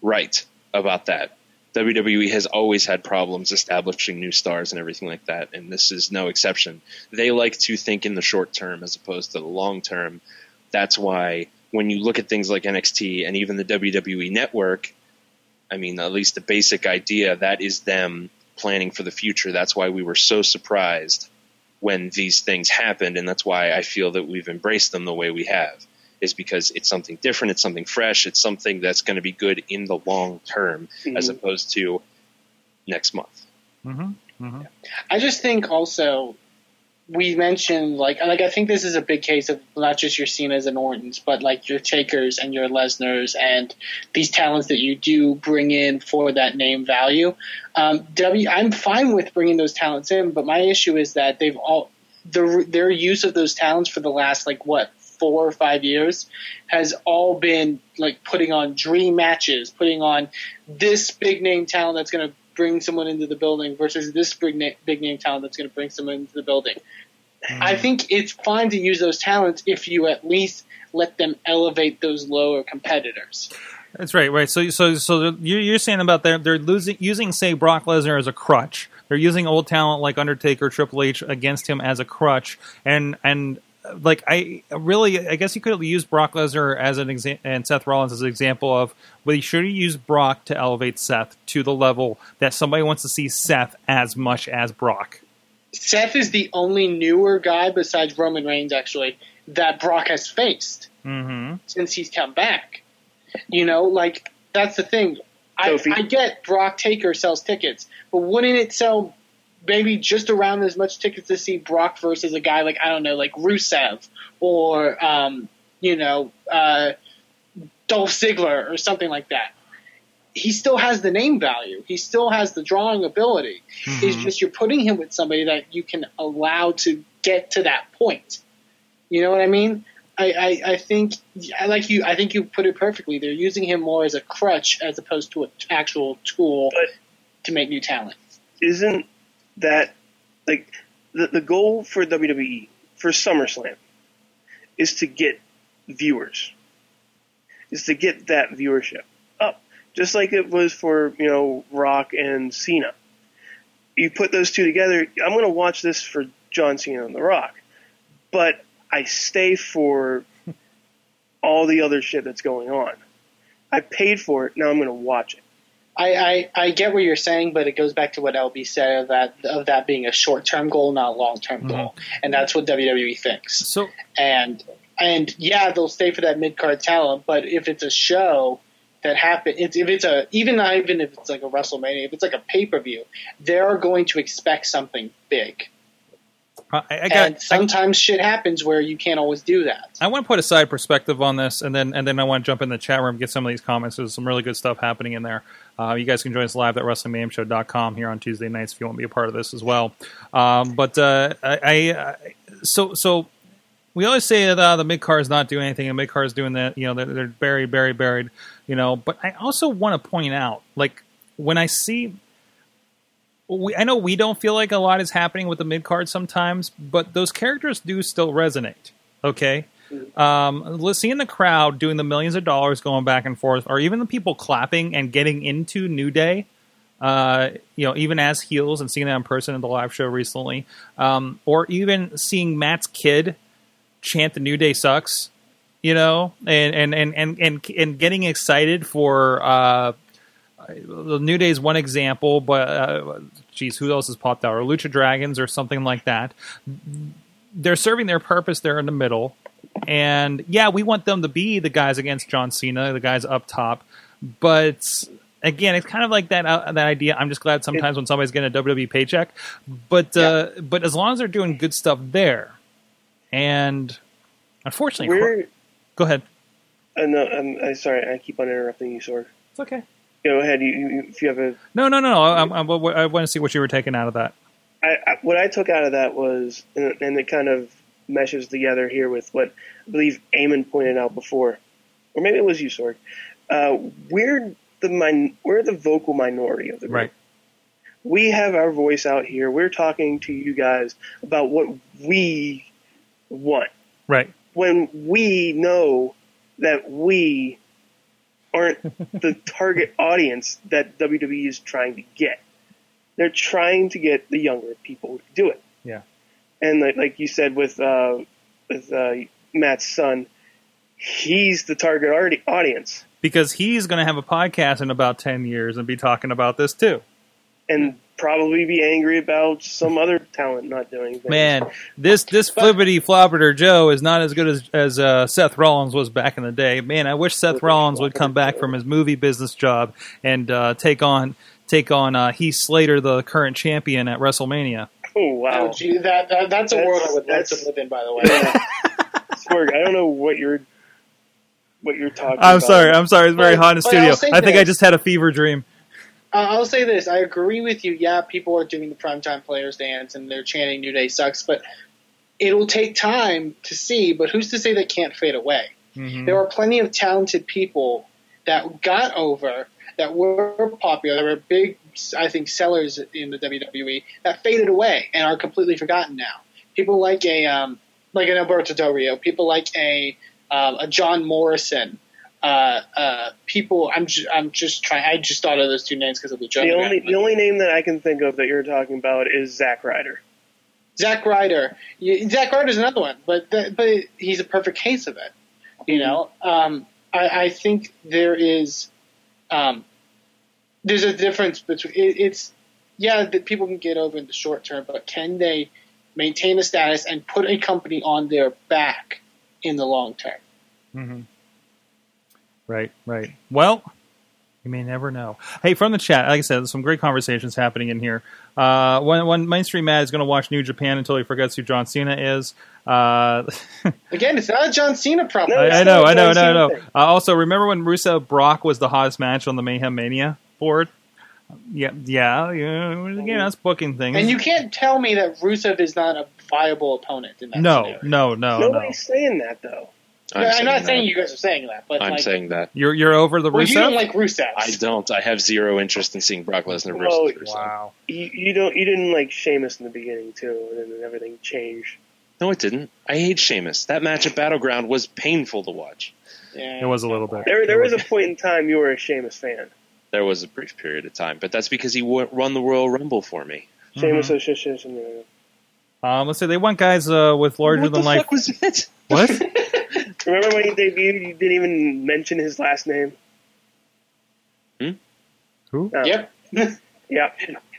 right about that. WWE has always had problems establishing new stars and everything like that, and this is no exception. They like to think in the short term as opposed to the long term. That's why when you look at things like NXT and even the WWE network, I mean, at least the basic idea that is them planning for the future. That's why we were so surprised when these things happened, and that's why I feel that we've embraced them the way we have. Is because it's something different, it's something fresh, it's something that's going to be good in the long term, as Mhm. opposed to next month. hmm hmm I just think also we mentioned like like I think this is a big case of not just your Cena's and Ortons, but like your Takers and your Lesnars and these talents that you do bring in for that name value. Um, W, I'm fine with bringing those talents in, but my issue is that they've all the, their use of those talents for the last like what four or five years has all been like putting on dream matches, putting on this big name talent that's going to bring someone into the building versus this big, na- big name talent that's going to bring someone into the building. Mm-hmm. I think it's fine to use those talents if you at least let them elevate those lower competitors. That's right, right. So, so, so you're, you're saying about they're they're losing using say Brock Lesnar as a crutch. They're using old talent like Undertaker, Triple H against him as a crutch, and and like I really, I guess you could use Brock Lesnar as an example and Seth Rollins as an example of, but you should use Brock to elevate Seth to the level that somebody wants to see Seth as much as Brock. Seth is the only newer guy besides Roman Reigns, actually, that Brock has faced Mm-hmm. since he's come back. You know, like that's the thing. I, I get Brock Taker sells tickets, but wouldn't it sell maybe just around as much tickets to see Brock versus a guy like I don't know, like Rusev or um, you know, uh, Dolph Ziggler or something like that? He still has the name value. He still has the drawing ability. It's just you're putting him with somebody that you can allow to get to that point. You know what I mean? I, I, I think I like you. I think you put it perfectly. They're using him more as a crutch as opposed to an actual tool But- to make new talent. isn't that like the the goal for WWE for SummerSlam is to get viewers, is to get that viewership up, just like it was for you know Rock and Cena. You put those two together. I'm going to watch this for John Cena and The Rock, but I stay for all the other shit that's going on. I paid for it. Now I'm going to watch it. I, I, I get what you're saying, but it goes back to what LB said of that of that being a short term goal, not a long term goal, mm-hmm. and that's what WWE thinks. So And and yeah, they'll stay for that mid card talent, but if it's a show that happen, it's, if it's a even not even if it's like a WrestleMania, if it's like a pay per view, they're going to expect something big. I, I and got. I, sometimes shit happens where you can't always do that. I want to put a side perspective on this, and then and then I want to jump in the chat room, get some of these comments. There's some really good stuff happening in there. Uh, you guys can join us live at WrestlingMayhemShow.com here on Tuesday nights if you want to be a part of this as well. Um, but uh, I, I so so we always say that uh, the mid car is not doing anything, and mid car is doing that. You know, they're, they're buried, buried, buried. You know, but I also want to point out, like when I see we, I know we don't feel like a lot is happening with the mid card sometimes, but those characters do still resonate. Okay, um, seeing the crowd doing the millions of dollars going back and forth, or even the people clapping and getting into New Day. Uh, you know, even as heels and seeing that in person at the live show recently, um, or even seeing Matt's kid chant "The New Day sucks," you know, and and and and and, and getting excited for uh, the New Day is one example, but uh, geez, who else has popped out? Or Lucha Dragons or something like that. They're serving their purpose there in the middle, and yeah, we want them to be the guys against John Cena, the guys up top. But again, it's kind of like that uh, that idea. I'm just glad sometimes when somebody's getting a WWE paycheck, but uh, but as long as they're doing good stuff there, and unfortunately, We're go ahead. uh, no, I'm, I'm sorry. I keep on interrupting you, Sorg. It's okay. Go ahead. You, you, if you have a No, no, no, no. I, I, I want to see what you were taking out of that. I, what I took out of that was, and, and it kind of meshes together here with what I believe Eamon pointed out before, or maybe it was you, Sorg. Uh, we're the min- we're the vocal minority of the group. Right. We have our voice out here. We're talking to you guys about what we want. Right. When we know that we aren't the target audience that WWE is trying to get. They're trying to get the younger people to do it. Yeah. And like, like you said with uh, with uh, Matt's son, he's the target audience, Because he's going to have a podcast in about 10 years and be talking about this too. And probably be angry about some other talent not doing things. Man, this this flippity flopperter Joe is not as good as as uh, Seth Rollins was back in the day. Man, I wish Seth Rollins would come back from his movie business job and uh, take on take on uh, Heath Slater, the current champion at WrestleMania. oh wow, Oh, gee, that, that that's a That's- world I would love that's- to live in. By the way, Sorg, I don't know what you're what you're talking. I'm about. sorry, I'm sorry. It's very But- hot in the studio. I'll say I think I just had a fever dream. Uh, I'll say this: I agree with you. Yeah, people are doing the primetime players dance and they're chanting "New Day sucks," but it'll take time to see. But who's to say they can't fade away? There are plenty of talented people that got over, that were popular, that were big, I think, sellers in the WWE that faded away and are completely forgotten now. People like a um, like an Alberto Del Rio, people like a um, a John Morrison. Uh, uh, people, I'm ju- I'm just trying. I just thought of those two names because of the joke. The only the only name that I can think of that you're talking about is Zack Ryder. Zack Ryder. y- Zack Ryder's another one, but th- but he's a perfect case of it. You know, um, I, I think there is um, there's a difference between it, it's yeah that people can get over in the short term, but can they maintain a status and put a company on their back in the long term? Right, right. Well, you may never know. Hey, from the chat, like I said, there's some great conversations happening in here. Uh, when, when mainstream Matt is going to watch New Japan until he forgets who John Cena is. Uh, Again, it's not a John Cena problem. No, I, I know, I know, I know, I know. Uh, also, remember when Rusev Brock was the hottest match on the Mayhem Mania board? Yeah, yeah, yeah. Again, that's booking things. And you can't tell me that Rusev is not a viable opponent in that no, scenario. no, no, no. Nobody's saying that though. I'm, not that. saying you guys are saying that, but I'm like, saying that. You're you're over the well, Rusev. you don't like Rusev. I don't. I have zero interest in seeing Brock Lesnar versus Oh, Rusev. wow. You, you don't. You didn't like Sheamus in the beginning too, and then everything changed. No, it didn't. I hate Sheamus. That match at Battleground was painful to watch. Yeah. It was a little bit. There, there was a point in time you were a Sheamus fan. There was a brief period of time, but that's because he w- won the Royal Rumble for me. Sheamus, Mm-hmm. oh, shit, shit, shit, shit. Um, let's say they want guys uh, with larger what than the life. fuck was it? What? Remember when he debuted? You didn't even mention his last name. Who? Oh, Yep. Yeah.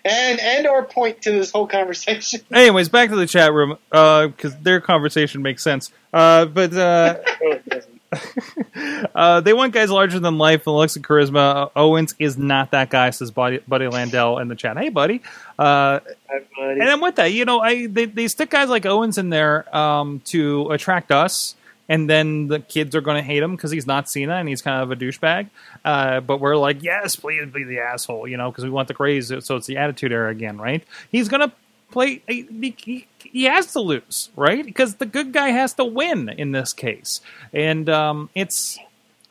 And and our point to this whole conversation. Anyways, back to the chat room because their conversation makes sense. Uh, but uh, No, it doesn't. uh, they want guys larger than life. and looks and charisma. Uh, Owens is not that guy, says Buddy, Buddy Landell in the chat. Hey, buddy. Uh, Hi, buddy. and I'm with that. You know, I they, they stick guys like Owens in there um, to attract us, and then the kids are going to hate him because he's not Cena and he's kind of a douchebag. Uh, but we're like, yes, please be the asshole, you know, because we want the craze. So it's the Attitude Era again, right? He's going to play. He, he, he has to lose, right? Because the good guy has to win in this case, and um, it's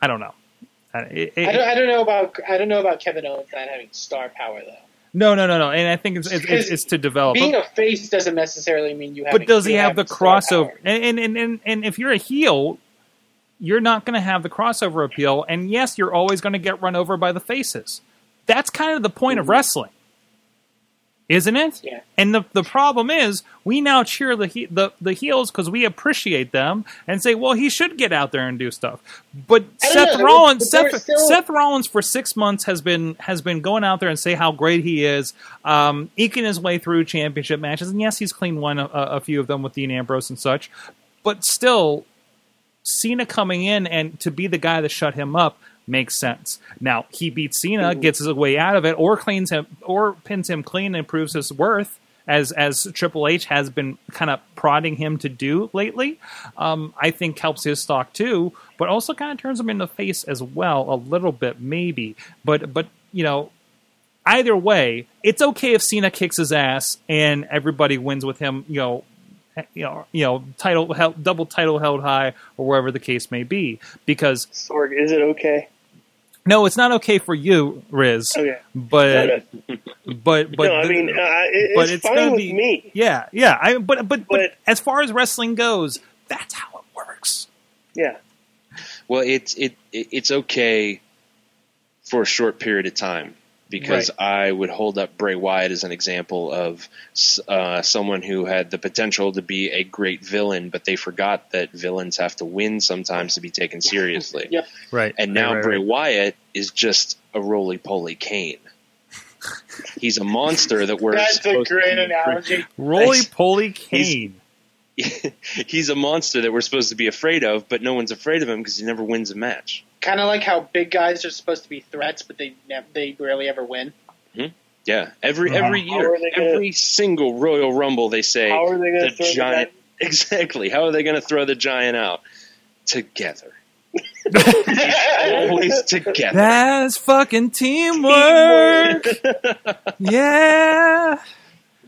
I don't know. It- it- I don't, I don't know about I don't know about Kevin Owens not having star power though. No, no, no, no, and I think it's it's, it's, it's to develop. Being a face doesn't necessarily mean you have. but does he have the crossover? And, and and and and if you're a heel, you're not going to have the crossover appeal. And yes, you're always going to get run over by the faces. That's kind of the point of mm-hmm. wrestling, isn't it? Yeah. And the the problem is, we now cheer the he, the the heels because we appreciate them and say, well, he should get out there and do stuff. But Seth know, Rollins, but Seth, still- Seth Rollins for six months has been has been going out there and say how great he is, um, eking his way through championship matches, and yes, he's clean won a, a few of them with Dean Ambrose and such, but still, Cena coming in and to be the guy that shut him up makes sense. Now he beats Cena, gets his way out of it, or cleans him, or pins him clean and proves his worth. As as Triple H has been kind of prodding him to do lately, um, I think helps his stock too, but also kind of turns him in the face as well a little bit, maybe. But but you know, either way, it's okay if Cena kicks his ass and everybody wins with him. You know, you know, you know, title held, double title held high, or wherever the case may be. Because Sorg, is it okay? No, it's not okay for you, Riz. Okay. But but but no, I mean, uh, it, but it's, it's fine gonna with be me. yeah yeah. I but, but but But- as far as wrestling goes, that's how it works. Yeah. Well, it's it, it it's okay for a short period of time because I would hold up Bray Wyatt as an example of uh, someone who had the potential to be a great villain, but they forgot that villains have to win sometimes to be taken seriously. Yep. Right. And now Right, right, Bray right. Wyatt is just a roly poly Kane. He's a monster that we're That's a great analogy. Roly poly Kane. He's a monster that we're supposed to be afraid of, but no one's afraid of him because he never wins a match. Kind of like how big guys are supposed to be threats, but they nev- they rarely ever win. Yeah, every Uh-huh. every year, are gonna- every single Royal Rumble, they say How are they going the to throw the giant. giant? Exactly. How are they going to throw the giant out together? Always together. That's fucking teamwork. yeah.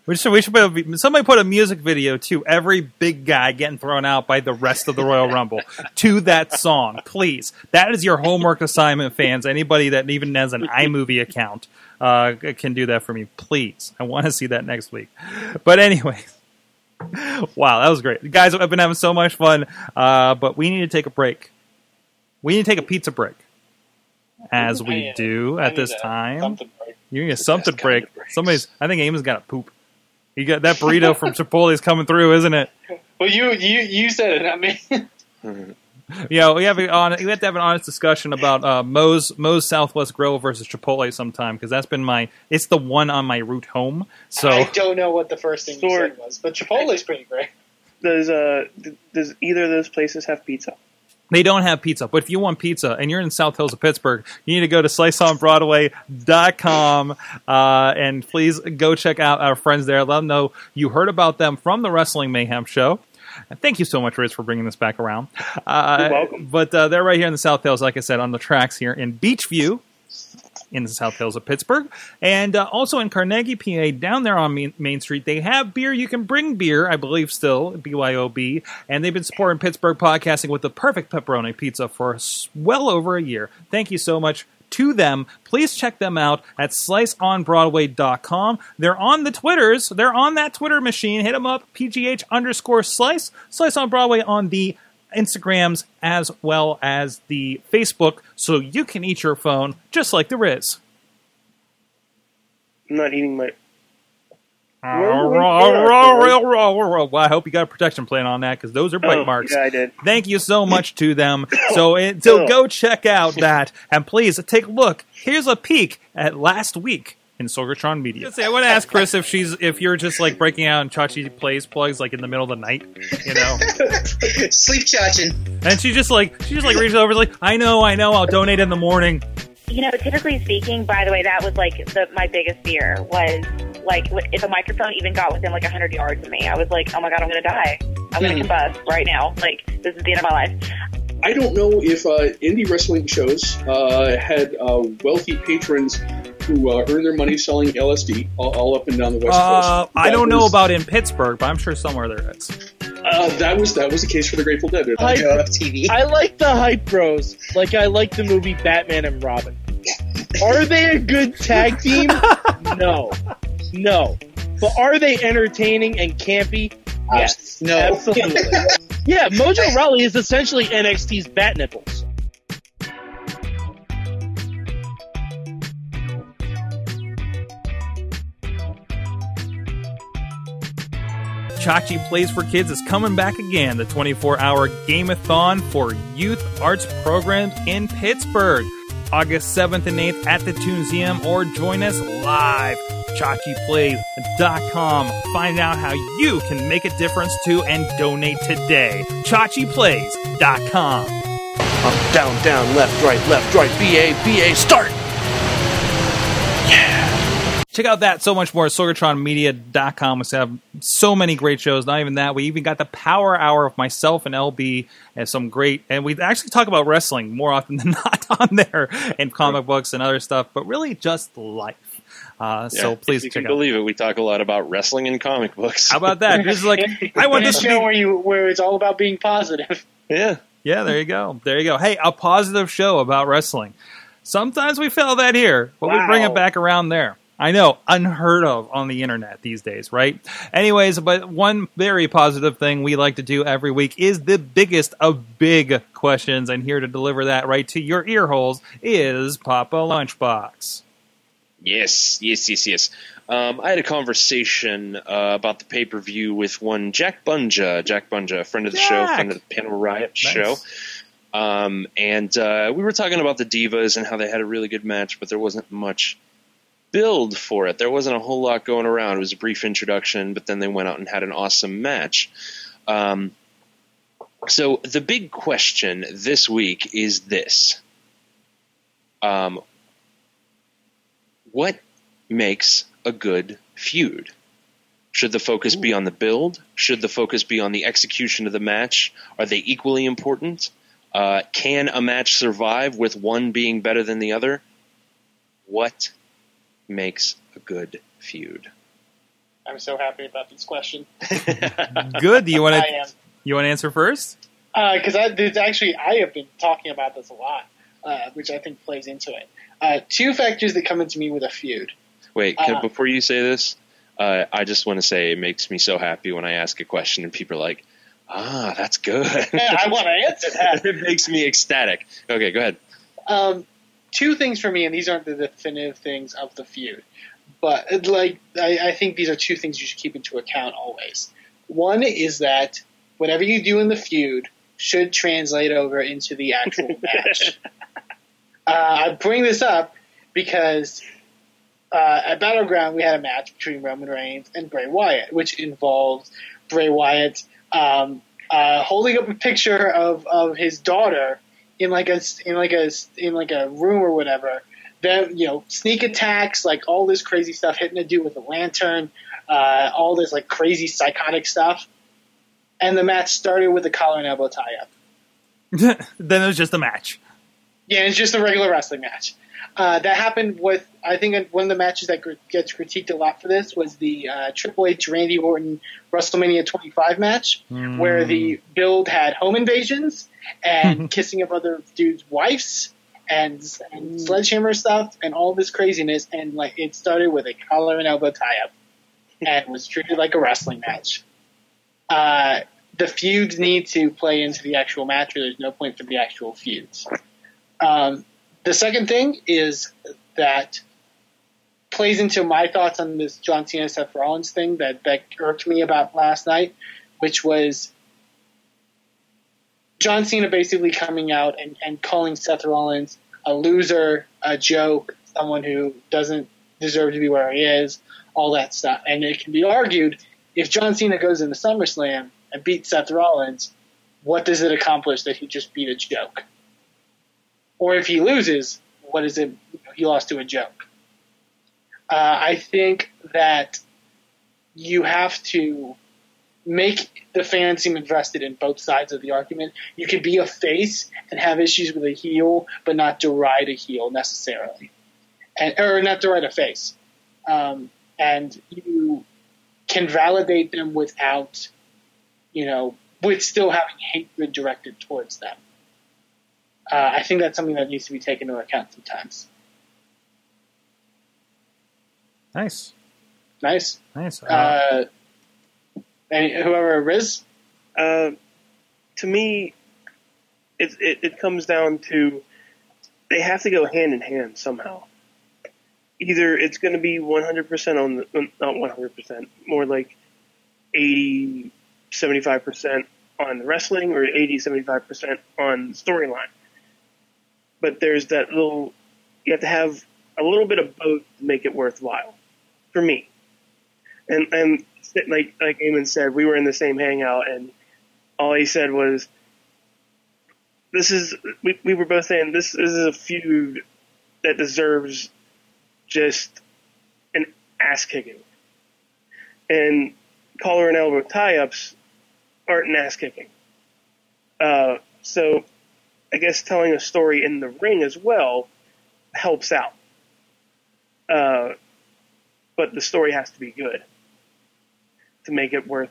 We should, we should put a, somebody put a music video to every big guy getting thrown out by the rest of the Royal Rumble to that song, please. That is your homework assignment, fans. Anybody that even has an iMovie account uh, can do that for me, please. I want to see that next week. But anyway, wow, that was great, guys. I've been having so much fun, uh, but we need to take a break. We need to take a pizza break, as we do at this time. break. You need a something kind break. Somebody's. I think Amy's got to poop. You got that burrito from Chipotle is coming through, isn't it? Well, you you you said it, not me. Yeah, we have, a, on, we have to have an honest discussion about uh, Moe's Moe's Southwest Grill versus Chipotle sometime because that's been my it's the one on my route home. So I don't know what the first thing you said was, but Chipotle's pretty great. Does uh does either of those places have pizza? They don't have pizza, but if you want pizza and you're in South Hills of Pittsburgh, you need to go to sliceonbroadway.com uh, and please go check out our friends there. Let them know you heard about them from the Wrestling Mayhem show. And Thank you so much, Riz, for bringing this back around. Uh, You're welcome. But uh, they're right here in the South Hills, like I said, on the tracks here in Beechview in the South Hills of Pittsburgh, and uh, also in Carnegie, PA, down there on Main, Street. They have beer. You can bring beer, I believe, still BYOB, and they've been supporting Pittsburgh podcasting with the perfect pepperoni pizza for well over a year. Thank you so much to them. Please check them out at sliceonbroadway.com. They're on the Twitters. They're on that Twitter machine. Hit them up, PGH underscore slice. Slice on Broadway on the Instagrams as well as the Facebook so you can eat your phone just like the Riz. I'm not eating my. Well, I hope you got a protection plan on that because those are bite Oh, marks. Yeah, I did. Thank you so much to them. So, it, so oh. go check out that and please take a look. Here's a peek at last week in Sorgatron Media. I want to ask Chris if she's if you're just like breaking out and Chachi plays plugs like in the middle of the night, you know, Sleep chaching. and she just like she just like reaches over like I know I know I'll donate in the morning. You know, typically speaking, by the way, that was like the, my biggest fear was like if a microphone even got within like 100 yards of me, I was like, oh my god, I'm going to die. I'm going to hmm. combust right now. Like, this is the end of my life. I don't know if uh, indie wrestling shows uh, had uh, wealthy patrons who uh, earn their money selling LSD all, all up and down the west Uh, coast. I don't know about in Pittsburgh, but I'm sure somewhere there is. Uh, that was that was the case for the Grateful Dead. I go TV. I like the hype bros. Like I like the movie Batman and Robin. Are they a good tag team? No. No. But are they entertaining and campy? Yes. no. Absolutely. Yeah, Mojo Rawley is essentially NXT's bat nipples. Chachi Plays for Kids is coming back again, the 24 hour Gameathon for youth arts programs in Pittsburgh. August 7th and 8th at the Tunesium, or join us live. ChachiPlays.com. Find out how you can make a difference too and donate today. ChachiPlays.com. Up, down, down, left, right, left, right, BA, BA, start! Check out that so much more at sorgatronmedia.com. We have so many great shows. Not even that, we even got the Power Hour of myself and LB and some great. And we actually talk about wrestling more often than not on there, and comic books and other stuff, but really just life. Uh, so please if you check can out. believe it. We talk a lot about wrestling and comic books. How about that? This is like I want this to show be where you where it's all about being positive. Yeah. Yeah, there you go. There you go. Hey, a positive show about wrestling. Sometimes we fail that here, but we bring it back around there. I know, unheard of on the internet these days, right? Anyways, but one very positive thing we like to do every week is the biggest of big questions, and here to deliver that right to your ear holes is Papa Lunchbox. Yes, yes, yes, yes. Um, I had a conversation uh, about the pay per view with one Jack Bunja, Jack Bunja, a friend of the show, friend of the Panel Riot Nice. show. Um, and uh, we were talking about the Divas and how they had a really good match, but there wasn't much build for it. There wasn't a whole lot going around. It was a brief introduction, but then they went out and had an awesome match. Um, so the big question this week is this: um, What makes a good feud? Should the focus be on the build? Should the focus be on the execution of the match? Are they equally important? Uh, can a match survive with one being better than the other? What makes a good feud? I'm so happy about this question. Good. Do you want I to am. you want to answer first? because I actually I have been talking about this a lot, uh, which I think plays into it. Uh, two factors that come into me with a feud. Wait, can, Uh, before you say this, uh, I just want to say it makes me so happy when I ask a question and people are like, "Ah, that's good." Yeah, I want to answer that. it makes me ecstatic. Okay, go ahead. Um, two things for me, and these aren't the definitive things of the feud, but like I, I think these are two things you should keep into account always. One is that whatever you do in the feud should translate over into the actual match. Uh, I bring this up because uh, at Battleground we had a match between Roman Reigns and Bray Wyatt, which involved Bray Wyatt um, uh, holding up a picture of, of his daughter in like a in like a in like a room or whatever. Then you know sneak attacks, like all this crazy stuff, hitting a dude with a lantern, uh, all this like crazy psychotic stuff. And the match started with a collar and elbow tie up. then it was just a match. Yeah, it's just a regular wrestling match. Uh, that happened with, I think, one of the matches that gr- gets critiqued a lot for this was the uh, Triple H Randy Orton WrestleMania 25 match, Hmm. where the build had home invasions and kissing of other dudes' wives and, and sledgehammer stuff and all this craziness, and like it started with a collar and elbow tie up and was treated like a wrestling match. Uh, the feuds need to play into the actual match, or there's no point for the actual feuds. Um, the second thing is that plays into my thoughts on this John Cena Seth Rollins thing that, that irked me about last night, which was John Cena basically coming out and, and calling Seth Rollins a loser, a joke, someone who doesn't deserve to be where he is, all that stuff. And it can be argued if John Cena goes into SummerSlam and beats Seth Rollins, what does it accomplish that he just beat a joke? Or if he loses, what is it? He lost to a joke. Uh, I think that you have to make the fans seem invested in both sides of the argument. You can be a face and have issues with a heel, but not deride a heel necessarily, and or not deride a face. Um, and you can validate them without, you know, with still having hatred directed towards them. Uh, I think that's something that needs to be taken into account sometimes. Nice, Nice. nice. Uh, Uh, any, whoever Riz, Uh, to me, it, it it comes down to they have to go hand in hand somehow. Either it's going to be 100% on the, um, not 100%, more like 80, 75% on the wrestling or 80, 75% on storyline. But there's that little, you have to have a little bit of both to make it worthwhile for me. And, and like, like Eamon said, we were in the same hangout and all he said was, this is, we, we were both saying this, this is a feud that deserves just an ass kicking. And collar and elbow tie ups aren't an ass kicking. Uh, so I guess telling a story in the ring as well helps out. Uh, but the story has to be good to make it worth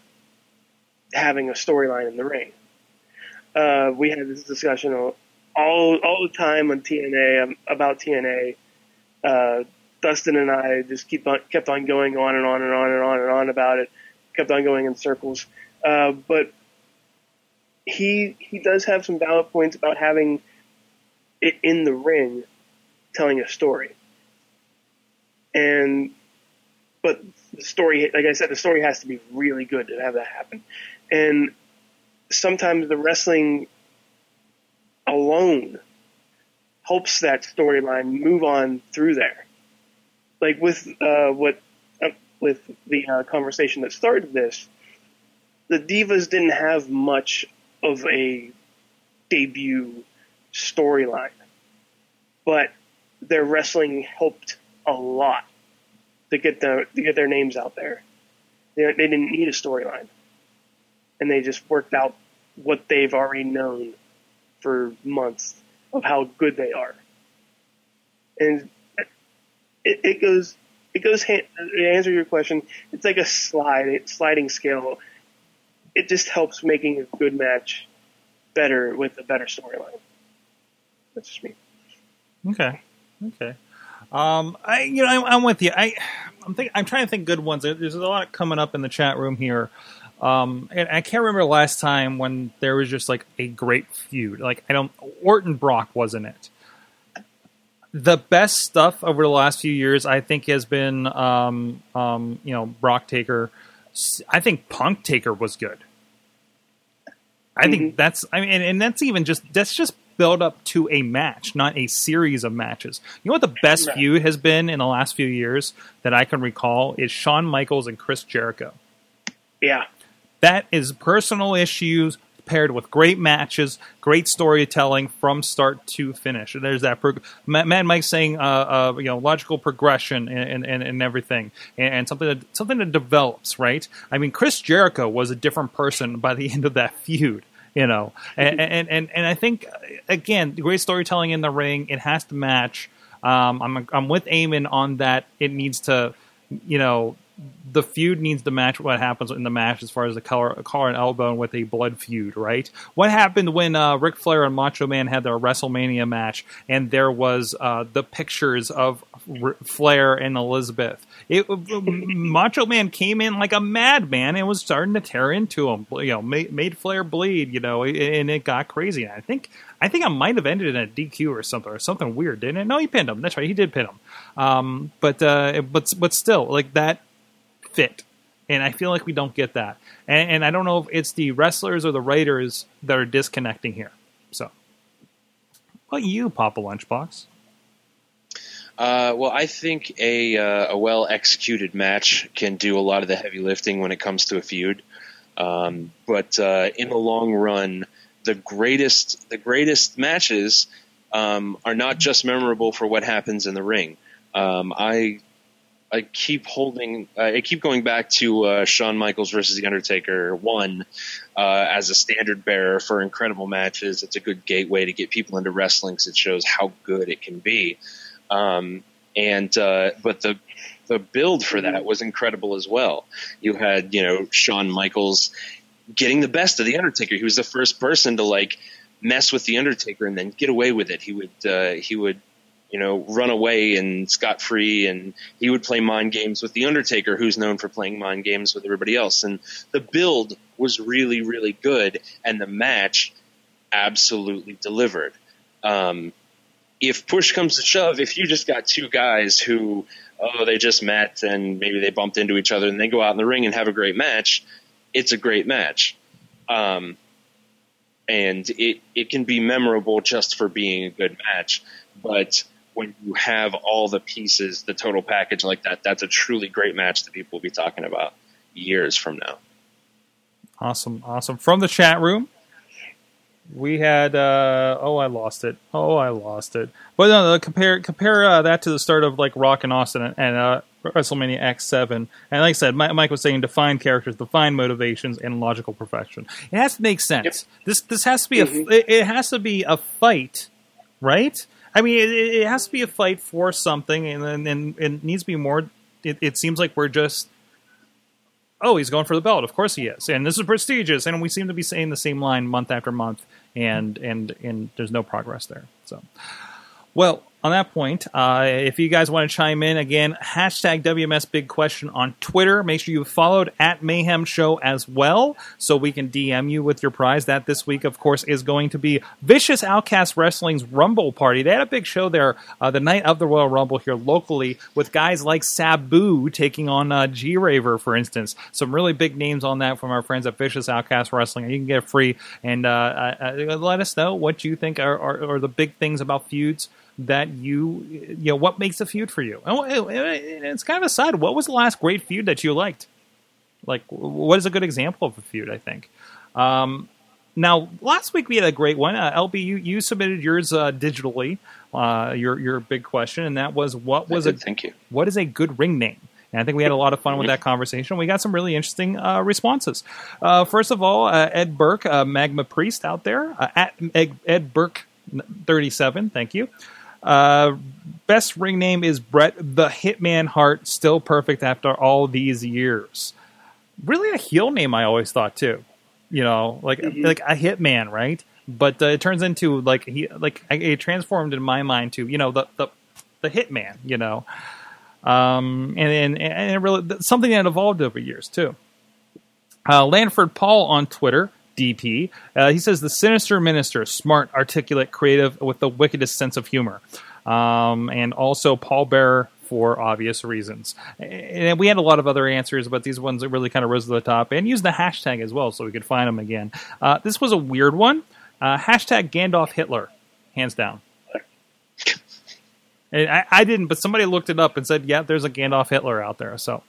having a storyline in the ring. Uh, we had this discussion all all the time on TNA um, about TNA. Uh, Dustin and I just keep on, kept on going on and on and on and on and on about it. Kept on going in circles. Uh, but he he does have some valid points about having it in the ring, telling a story. And but the story, like I said, the story has to be really good to have that happen. And sometimes the wrestling alone helps that storyline move on through there. Like with uh, what uh, with the uh, conversation that started this, the divas didn't have much of a debut storyline, but their wrestling helped a lot to get their to get their names out there. They, they didn't need a storyline, and they just worked out what they've already known for months of how good they are. And it, it goes it goes to answer your question. It's like a slide sliding scale. It just helps making a good match better with a better storyline. That's just me. Okay. Okay. Um, I you know I, I'm with you. I I'm think I'm trying to think good ones. There's a lot coming up in the chat room here. Um, and I can't remember last time when there was just like a great feud. Like I don't Orton Brock wasn't it. The best stuff over the last few years, I think, has been, um, um, you know, Brock Taker. I think Punk Taker was good. I think that's, I mean, and, and that's even just that's just build up to a match, not a series of matches. You know what the best Right. feud has been in the last few years that I can recall is Shawn Michaels and Chris Jericho. Yeah. That is personal issues paired with great matches, great storytelling from start to finish. And there's that prog- Ma- Mad Mike saying, uh, uh, you know, logical progression and, and, and everything, and, and something that something that develops. Right? I mean, Chris Jericho was a different person by the end of that feud. You know, and and and, and I think again, great storytelling in the ring. It has to match. Um, I'm I'm with Eamon on that. It needs to, you know, the feud needs to match what happens in the match as far as the collar, collar and elbow with a blood feud, right? What happened when uh, Ric Flair and Macho Man had their WrestleMania match, and there was uh, the pictures of R- Flair and Elizabeth? It, Macho Man came in like a madman and was starting to tear into him. You know, made, made Flair bleed. You know, and it got crazy. I think I think I might have ended in a DQ or something or something weird, didn't it? No, he pinned him. That's right, he did pin him. Um, but uh, but but still, like that fit. And I feel like we don't get that. And, and I don't know if it's the wrestlers or the writers that are disconnecting here. So, what you, Papa Lunchbox? Uh, well, I think a uh, a well executed match can do a lot of the heavy lifting when it comes to a feud. Um, but uh, in the long run, the greatest the greatest matches um, are not just memorable for what happens in the ring. Um, I I keep holding I keep going back to uh, Shawn Michaels versus The Undertaker one uh, as a standard bearer for incredible matches. It's a good gateway to get people into wrestling because it shows how good it can be. Um, and uh, but the the build for that was incredible as well. You had you know Shawn Michaels getting the best of the Undertaker. He was the first person to like mess with the Undertaker and then get away with it. He would uh, he would you know run away and scot free, and he would play mind games with the Undertaker, who's known for playing mind games with everybody else. And the build was really really good, and the match absolutely delivered. Um, if push comes to shove, if you just got two guys who, oh, they just met and maybe they bumped into each other and they go out in the ring and have a great match, it's a great match. Um, and it, it can be memorable just for being a good match. But when you have all the pieces, the total package like that, that's a truly great match that people will be talking about years from now. Awesome, awesome. From the chat room, we had uh, oh I lost it. Oh I lost it. But no, no compare compare uh, that to the start of like Rock and Austin and, and uh, WrestleMania X Seven. And like I said, Mike was saying define characters, define motivations, and logical perfection. It has to make sense. This this has to be a it, it has to be a fight, right? I mean, it, it has to be a fight for something, and and, and it needs to be more. It, it seems like we're just oh, he's going for the belt. Of course he is, and this is prestigious. And we seem to be saying the same line month after month, and and and there's no progress there. So, well, on that point, uh, if you guys want to chime in again, hashtag WMS Big Question on Twitter. Make sure you followed at Mayhem Show as well, so we can DM you with your prize. That this week, of course, is going to be Vicious Outcast Wrestling's Rumble Party. They had a big show there uh, the night of the Royal Rumble here locally, with guys like Sabu taking on uh, G Raver, for instance. Some really big names on that from our friends at Vicious Outcast Wrestling. You can get free and uh, uh, uh, let us know what you think are, are, are the big things about feuds that you you know what makes a feud for you. And it's kind of aside. What was the last great feud that you liked? Like, what is a good example of a feud? I think. Um, now, last week we had a great one. Uh, LB, you, you submitted yours uh, digitally. Uh, your your big question, and that was what was I a did, thank you. what is a good ring name? And I think we had a lot of fun with that conversation. We got some really interesting uh, responses. Uh, first of all, uh, Ed Burke, uh, Magma Priest out there, uh, at Ed, Ed Burke 37, thank you. Uh, best ring name is Brett the Hitman Hart, still perfect after all these years. Really a heel name, I always thought too. You know, like like a hitman, right? But uh, it turns into like he like it transformed in my mind to you know the the the hitman, you know, um, and and, and it really something that evolved over years too. Uh, Lanford Paul on Twitter, DP, uh, he says the sinister minister, smart, articulate, creative, with the wickedest sense of humor. um, and also Paul Bearer for obvious reasons. And we had a lot of other answers, but these ones that really kind of rose to the top. And use the hashtag as well so we could find them again. Uh, this was a weird one. Uh, hashtag Gandalf Hitler, hands down. And I, I didn't, but somebody looked it up and said, yeah, there's a Gandalf Hitler out there. So,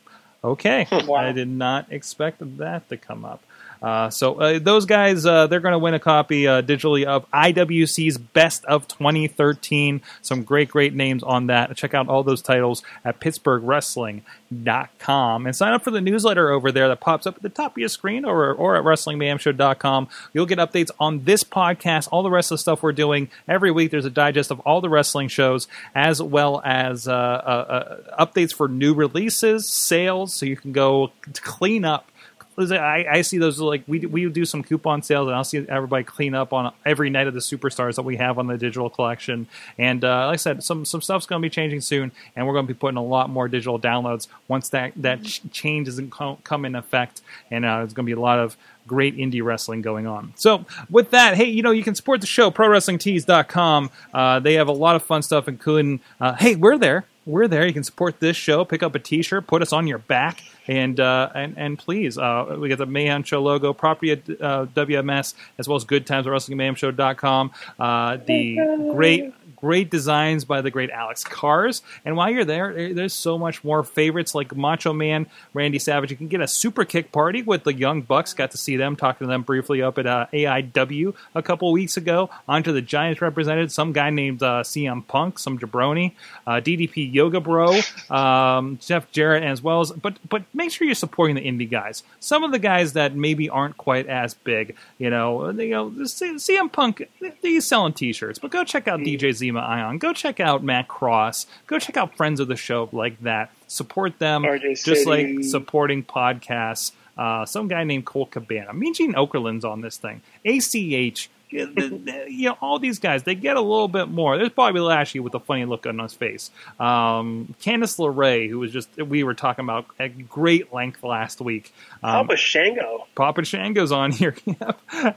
okay. I did not expect that to come up. Uh, so uh, those guys, uh, they're going to win a copy uh, digitally of IWC's Best of 2013. Some great, great names on that. Check out all those titles at PittsburghWrestling.com and sign up for the newsletter over there that pops up at the top of your screen or, or at WrestlingMayhemShow.com. You'll get updates on this podcast, all the rest of the stuff we're doing every week. There's a digest of all the wrestling shows as well as uh, uh, updates for new releases, sales, so you can go clean up I, I see those like we we do some coupon sales, and I'll see everybody clean up on every night of the superstars that we have on the digital collection. And uh, like I said, some some stuff's going to be changing soon, and we're going to be putting a lot more digital downloads once that that ch- change doesn't co- come in effect. And uh, there's going to be a lot of great indie wrestling going on. So with that, hey, you know, you can support the show, ProWrestlingTees.com. Uh, they have a lot of fun stuff, including, uh, hey, we're there. We're there. You can support this show. Pick up a T-shirt. Put us on your back, and uh, and and please, uh, we got the Mayhem Show logo, property at uh, WMS, as well as Good Times at WrestlingMayhemShow.com. Uh, the great great designs by the great Alex Cars. And while you're there, there- there's so much more favorites like Macho Man, Randy Savage. You can get a super kick party with the Young Bucks. Got to see them, talking to them briefly up at uh, AIW a couple weeks ago. Onto the Giants represented some guy named uh, CM Punk, some jabroni, uh, DDP Yoga Bro, um, Jeff Jarrett, as well as. But but make sure you're supporting the indie guys. Some of the guys that maybe aren't quite as big, you know, you know, CM Punk, he's selling T-shirts, but go check out DJ Ion. Go check out Matt Cross. Go check out friends of the show like that. Support them, RJ just City. like supporting podcasts. Uh, some guy named Colt Cabana. Mean Gene Okerlund's on this thing. ACH. You know, all these guys, they get a little bit more. There's Bobby Lashley with a funny look on his face. Um, Candice LeRae, who was just, we were talking about at great length last week. Um, Papa Shango. Papa Shango's on here.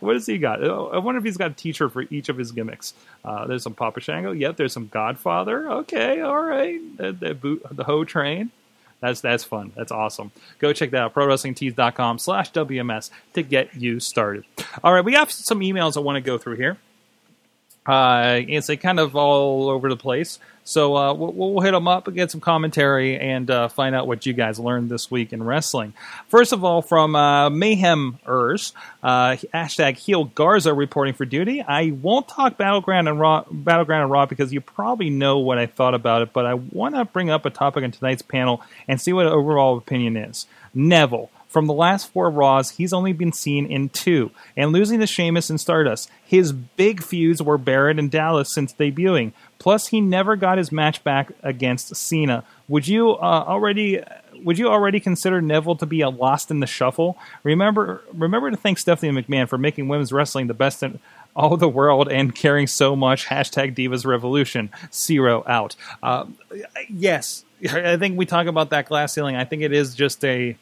What has he got? Oh, I wonder if he's got a teacher for each of his gimmicks. Uh, there's some Papa Shango. Yep, there's some Godfather. Okay, all right. The, the, boot, the Ho Train. That's that's fun. That's awesome. Go check that out. ProWrestlingTees.com slash WMS to get you started. All right, we have some emails I want to go through here. Uh, it's they kind of all over the place. So uh, we'll, we'll hit them up and get some commentary and uh, find out what you guys learned this week in wrestling. First of all, from uh, Mayhem Ers, uh, hashtag Heel Garza reporting for duty. I won't talk Battleground and Raw, Battleground and Raw because you probably know what I thought about it, but I want to bring up a topic in tonight's panel and see what overall opinion is. Neville. From the last four Raws, he's only been seen in two, and losing to Sheamus and Stardust. His big feuds were Barrett and Dallas since debuting. Plus, he never got his match back against Cena. Would you uh, already? Would you already consider Neville to be a lost in the shuffle? Remember, remember to thank Stephanie McMahon for making women's wrestling the best in all the world and caring so much. Hashtag Divas Revolution. Zero out. Uh, yes, I think we talk about that glass ceiling. I think it is just a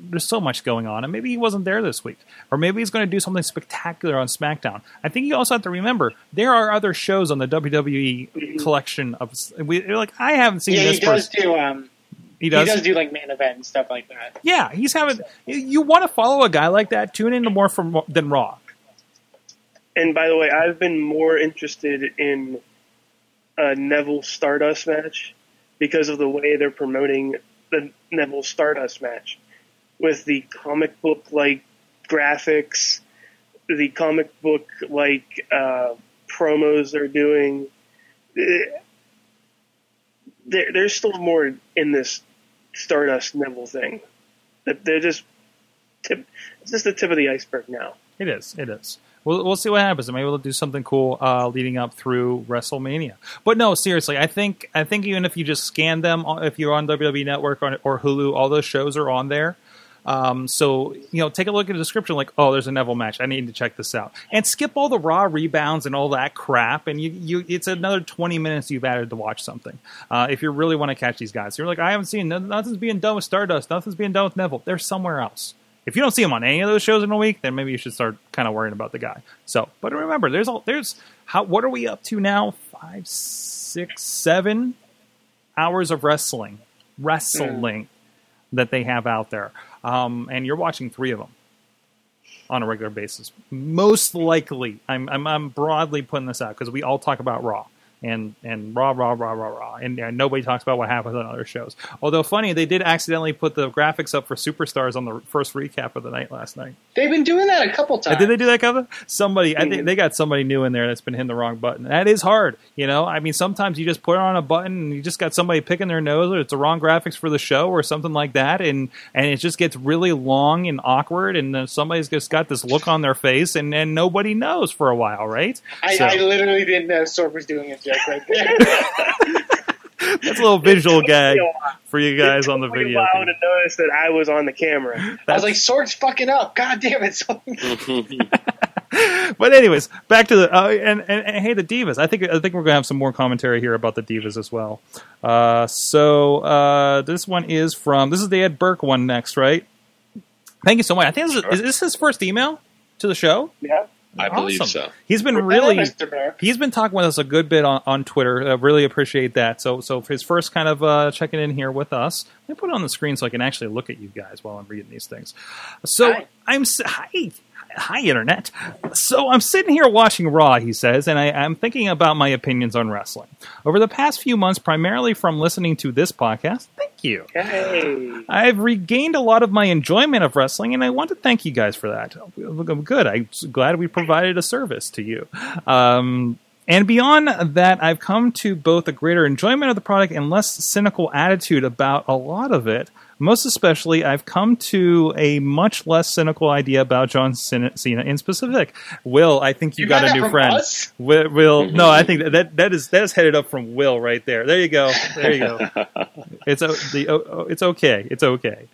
there's so much going on, and maybe he wasn't there this week, or maybe he's going to do something spectacular on SmackDown. I think you also have to remember there are other shows on the WWE collection of. We like I haven't seen yeah, this. he does person. do. Um, He does? He does do like main event and stuff like that. Yeah, he's having. You want to follow a guy like that? Tune into more from than Raw. And by the way, I've been more interested in a Neville Stardust match because of the way they're promoting the Neville Stardust match with the comic book like graphics, the comic book like uh, promos they're doing. Eh, There, there's still more in this Stardust Neville thing. That they're just tip. It's just the tip of the iceberg now. It is. It is. We'll, we'll see what happens. Maybe we'll do something cool uh, leading up through WrestleMania. But no, seriously, I think I think even if you just scan them, uh, if you're on WWE Network or, or Hulu, all those shows are on there. Um, so you know, take a look at the description. Like, oh, there's a Neville match. I need to check this out, and skip all the Raw rebounds and all that crap. And you, you, it's another 20 minutes you've added to watch something. Uh, if you really want to catch these guys, you're like, I haven't seen nothing's being done with Stardust. Nothing's being done with Neville. They're somewhere else. If you don't see him on any of those shows in a week, then maybe you should start kind of worrying about the guy. So, but remember, there's all there's how what are we up to now? Five, six, seven hours of wrestling, wrestling that they have out there, um, and you're watching three of them on a regular basis. Most likely, I'm I'm, I'm broadly putting this out because we all talk about Raw. And and raw raw raw raw raw and, and nobody talks about what happens on other shows. Although funny, they did accidentally put the graphics up for Superstars on the first recap of the night last night. They've been doing that a couple Uh, times. Did they do that, Kevin? Somebody, Mm-hmm. think they got somebody new in there that's been hitting the wrong button. That is hard, you know. I mean, sometimes you just put it on a button and you just got somebody picking their nose, or it's the wrong graphics for the show, or something like that, and and it just gets really long and awkward, and somebody's just got this look on their face, and and nobody knows for a while, right? I, So, I literally didn't know Sorg was doing a joke right there. that's a little visual gag for you guys on the Took me a video. while to notice that I was on the camera. I was like, Sorg's fucking up. God damn it. But anyways, back to the uh, and, and, and hey, the divas. I think I think we're gonna have some more commentary here about the divas as well. Uh, so uh, this one is from this is the Ed Burke one next, right? Thank you so much. I think this is, is this his first email to the show. Yeah, I believe so. He's been Hello, really Mr. Burke. he's been talking with us a good bit on, on Twitter. I really appreciate that. So so for his first kind of uh, checking in here with us. Let me put it on the screen so I can actually look at you guys while I'm reading these things. So Hi. I'm s- hi hi internet. So I'm sitting here watching Raw, he says, and I, I'm thinking about my opinions on wrestling over the past few months, primarily from listening to this podcast. Thank you. Hey. I've regained a lot of my enjoyment of wrestling, and I want to thank you guys for that. I'm good. I'm glad we provided a service to you. Um, and beyond that, I've come to both a greater enjoyment of the product and less cynical attitude about a lot of it. Most especially, I've come to a much less cynical idea about John Cena in specific. Will, I think you, You got, got a new friend. us? Will, Will no, I think that, that is that is headed up from Will right there. There you go. There you go. It's the it's okay. It's okay.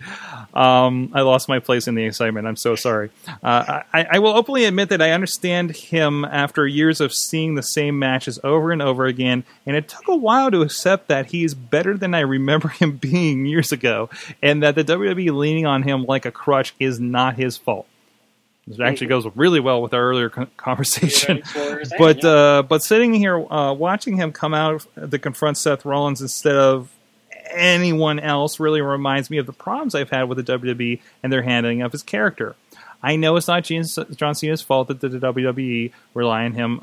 Um, I lost my place in the excitement. I'm so sorry. Uh, I, I will openly admit that I understand him after years of seeing the same matches over and over again, and it took a while to accept that he's better than I remember him being years ago, and that the WWE leaning on him like a crutch is not his fault. This actually goes really well with our earlier conversation. That's what we're saying, But uh, but sitting here uh, watching him come out to confront Seth Rollins instead of anyone else really reminds me of the problems I've had with the WWE and their handling of his character. I know it's not John Cena's fault that the WWE rely on him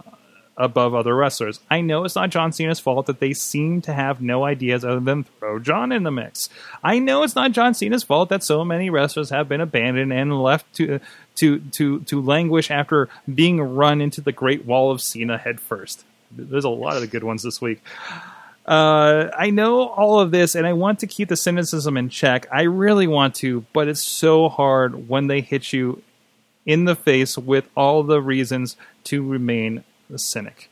above other wrestlers. I know it's not John Cena's fault that they seem to have no ideas other than throw John in the mix. I know it's not John Cena's fault that so many wrestlers have been abandoned and left to to to to languish after being run into the Great Wall of Cena headfirst. There's a lot of the good ones this week. Uh, I know all of this, and I want to keep the cynicism in check. I really want to, but it's so hard when they hit you in the face with all the reasons to remain a cynic.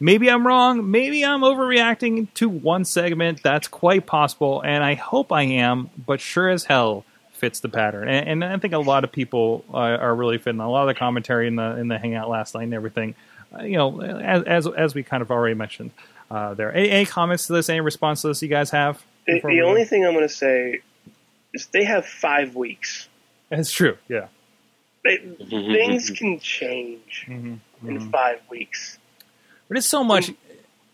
Maybe I'm wrong. Maybe I'm overreacting to one segment. That's quite possible, and I hope I am, but sure as hell fits the pattern. And, and I think a lot of people uh, are really fitting. A lot of the commentary in the in the hangout last night and everything. Uh, you know, as, as as we kind of already mentioned uh, there. Any, any comments to this? Any response to this you guys have? The, the we- only thing I'm going to say is they have five weeks. it's true. Yeah. They, things can change Mm-hmm. In mm-hmm. five weeks. But it's so much.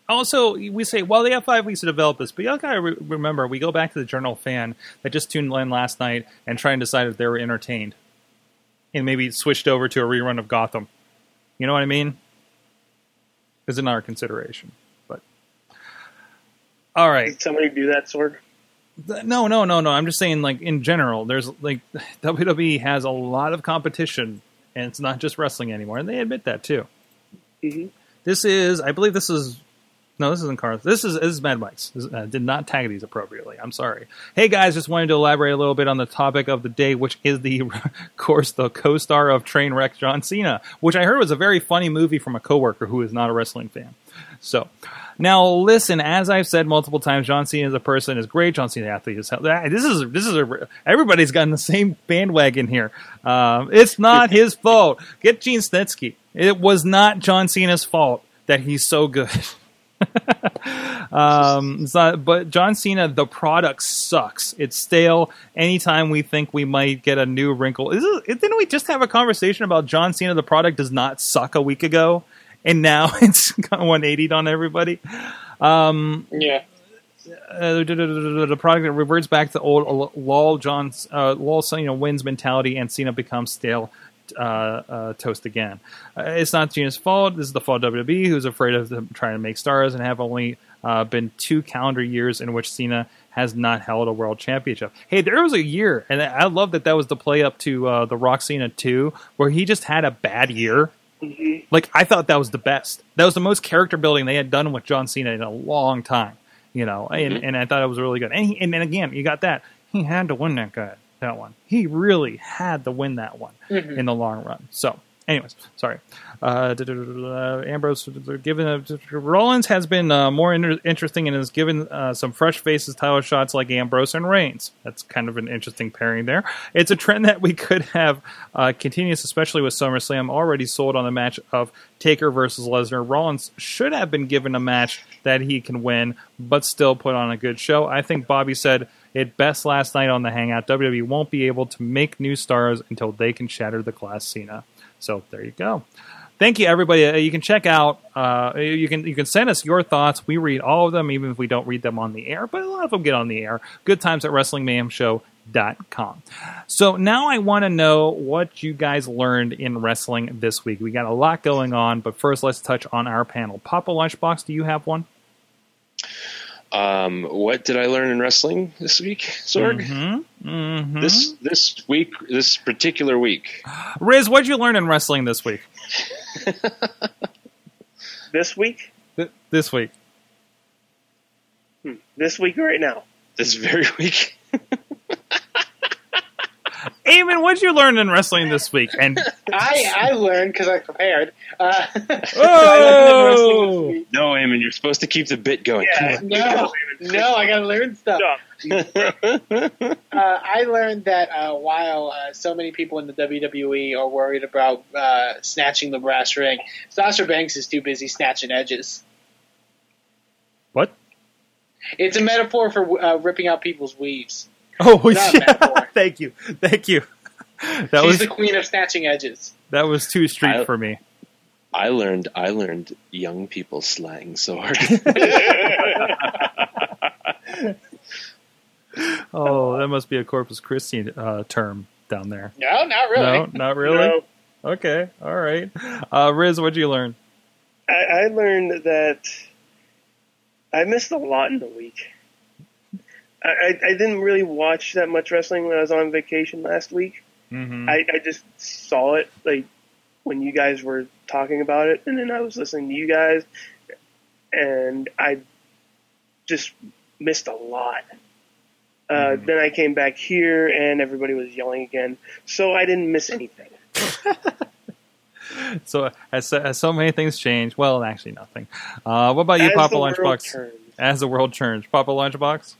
Also, we say, well, they have five weeks to develop this, but you all got to re- remember, we go back to the Journal fan that just tuned in last night and try and decide if they were entertained, and maybe switched over to a rerun of Gotham. You know what I mean? Is another consideration. But all right, Did somebody do that, Sorg? Th- No, no, no, no. I'm just saying, like in general, there's like WWE has a lot of competition, and it's not just wrestling anymore, and they admit that too. Mhm. This is, I believe, this is. No, this isn't Carlos. This is, this is Mad Mike's. This, uh, did not tag these appropriately. I'm sorry. Hey guys, just wanted to elaborate a little bit on the topic of the day, which is the, of course, the co-star of Trainwreck John Cena, which I heard was a very funny movie from a coworker who is not a wrestling fan. So, now listen. As I've said multiple times, John Cena as a person is great. John Cena athlete is hell. This is this is a everybody's gotten the same bandwagon here. Um, it's not his fault. Get Gene Snitsky. It was not John Cena's fault that he's so good. um, it's not, but John Cena, the product sucks. It's stale. Anytime we think we might get a new wrinkle, is it, didn't we just have a conversation about John Cena? The product does not suck a week ago, and now it's got 180 on everybody. Um, Yeah. uh, the product that reverts back to old lol John's uh, lol you know wins mentality and Cena becomes stale uh, uh, toast again. Uh, it's not Cena's fault. This is the fault of WWE, who's afraid of them trying to make stars and have only uh, been two calendar years in which Cena has not held a world championship. Hey, there was a year, and I love that that was the play up to uh, the Rock Cena 2, where he just had a bad year. Like, I thought that was the best. That was the most character building they had done with John Cena in a long time. You know, and, and I thought it was really good. And, he, and then again, you got that. He had to win that guy, that one. He really had to win that one Mhm. in the long run. So, anyways, sorry. Uh, Ambrose, given a, Rollins has been uh, more inter- interesting and has given uh, some fresh faces title shots like Ambrose and Reigns. That's kind of an interesting pairing there. It's a trend that we could have uh, continuous, especially with SummerSlam already sold on the match of Taker versus Lesnar. Rollins should have been given a match that he can win, but still put on a good show. I think Bobby said it best last night on the Hangout. WWE won't be able to make new stars until they can shatter the glass Cena. So there you go. Thank you, everybody. Uh, You can check out. Uh, you can you can send us your thoughts. We read all of them, even if we don't read them on the air. But a lot of them get on the air. Good times at WrestlingMayhemShow.com. So now I want to know what you guys learned in wrestling this week. We got a lot going on, but first let's touch on our panel. Papa Lunchbox, do you have one? Um, what did I learn in wrestling this week, Sorg? Mm-hmm. Mm-hmm. This this week, this particular week. Riz, what did you learn in wrestling this week? This week? Th- This week. Hmm. This week right now. This very week. Eamon, what did you learn in wrestling this week? And I I learned because I prepared. Uh, oh, No, Eamon, you're supposed to keep the bit going. Yeah. no, no, I gotta learn stuff. Uh, I learned that uh, while uh, so many people in the WWE are worried about uh, snatching the brass ring, Sasha Banks is too busy snatching edges. what? It's a metaphor for uh, ripping out people's weaves. Oh, Not yeah. Thank you, thank you. That She's was the queen of snatching edges. that was too street I- for me. I learned I learned young people slang so hard. Oh, that must be a Corpus Christi uh, term down there. No, not really. No, not really. No. Okay, all right. Uh, Riz, what'd you learn? I, I learned that I missed a lot in the week. I, I, I didn't really watch that much wrestling when I was on vacation last week. Mm-hmm. I, I just saw it like when you guys were talking about it, and then I was listening to you guys, and I just missed a lot. Uh, Then I came back here, and everybody was yelling again, so I didn't miss anything. so, as, as so many things change, well, actually, nothing. Uh, what about you, As Papa Lunchbox? turns. As the world turns, Papa Lunchbox.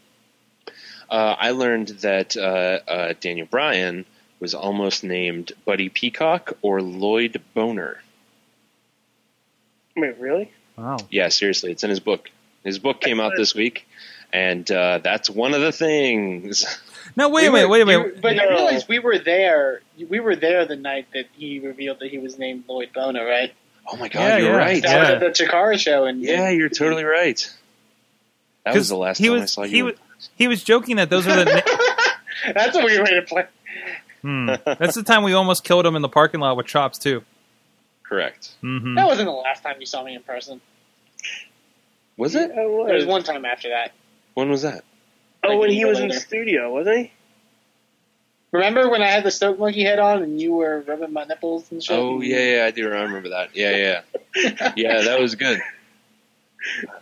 Uh, I learned that uh, uh, Daniel Bryan was almost named Buddy Peacock or Lloyd Boner. Wait, really? Wow. Yeah, seriously, it's in his book. His book came out this week, and uh, that's one of the things. No, wait a We minute, were- wait a you- minute. but you No. realize we were there. We were there the night that he revealed that he was named Lloyd Boner, right? Oh my god, Yeah, you're yeah. right. That Yeah. was at the Chikara show, and Yeah, you're totally right. That was the last time was, I saw he you. Was, he was joking that those are the. Na- that's a weird way to play. hmm. That's the time we almost killed him in the parking lot with chops too. Correct. hmm That wasn't the last time you saw me in person. Was it? Yeah, it was. There was one time after that. When was that? Oh, Like when he year was in the studio, wasn't he? Remember when I had the Stoke Monkey head on and you were rubbing my nipples and shit? Oh yeah, yeah, I do remember that. Yeah, yeah, yeah. That was good.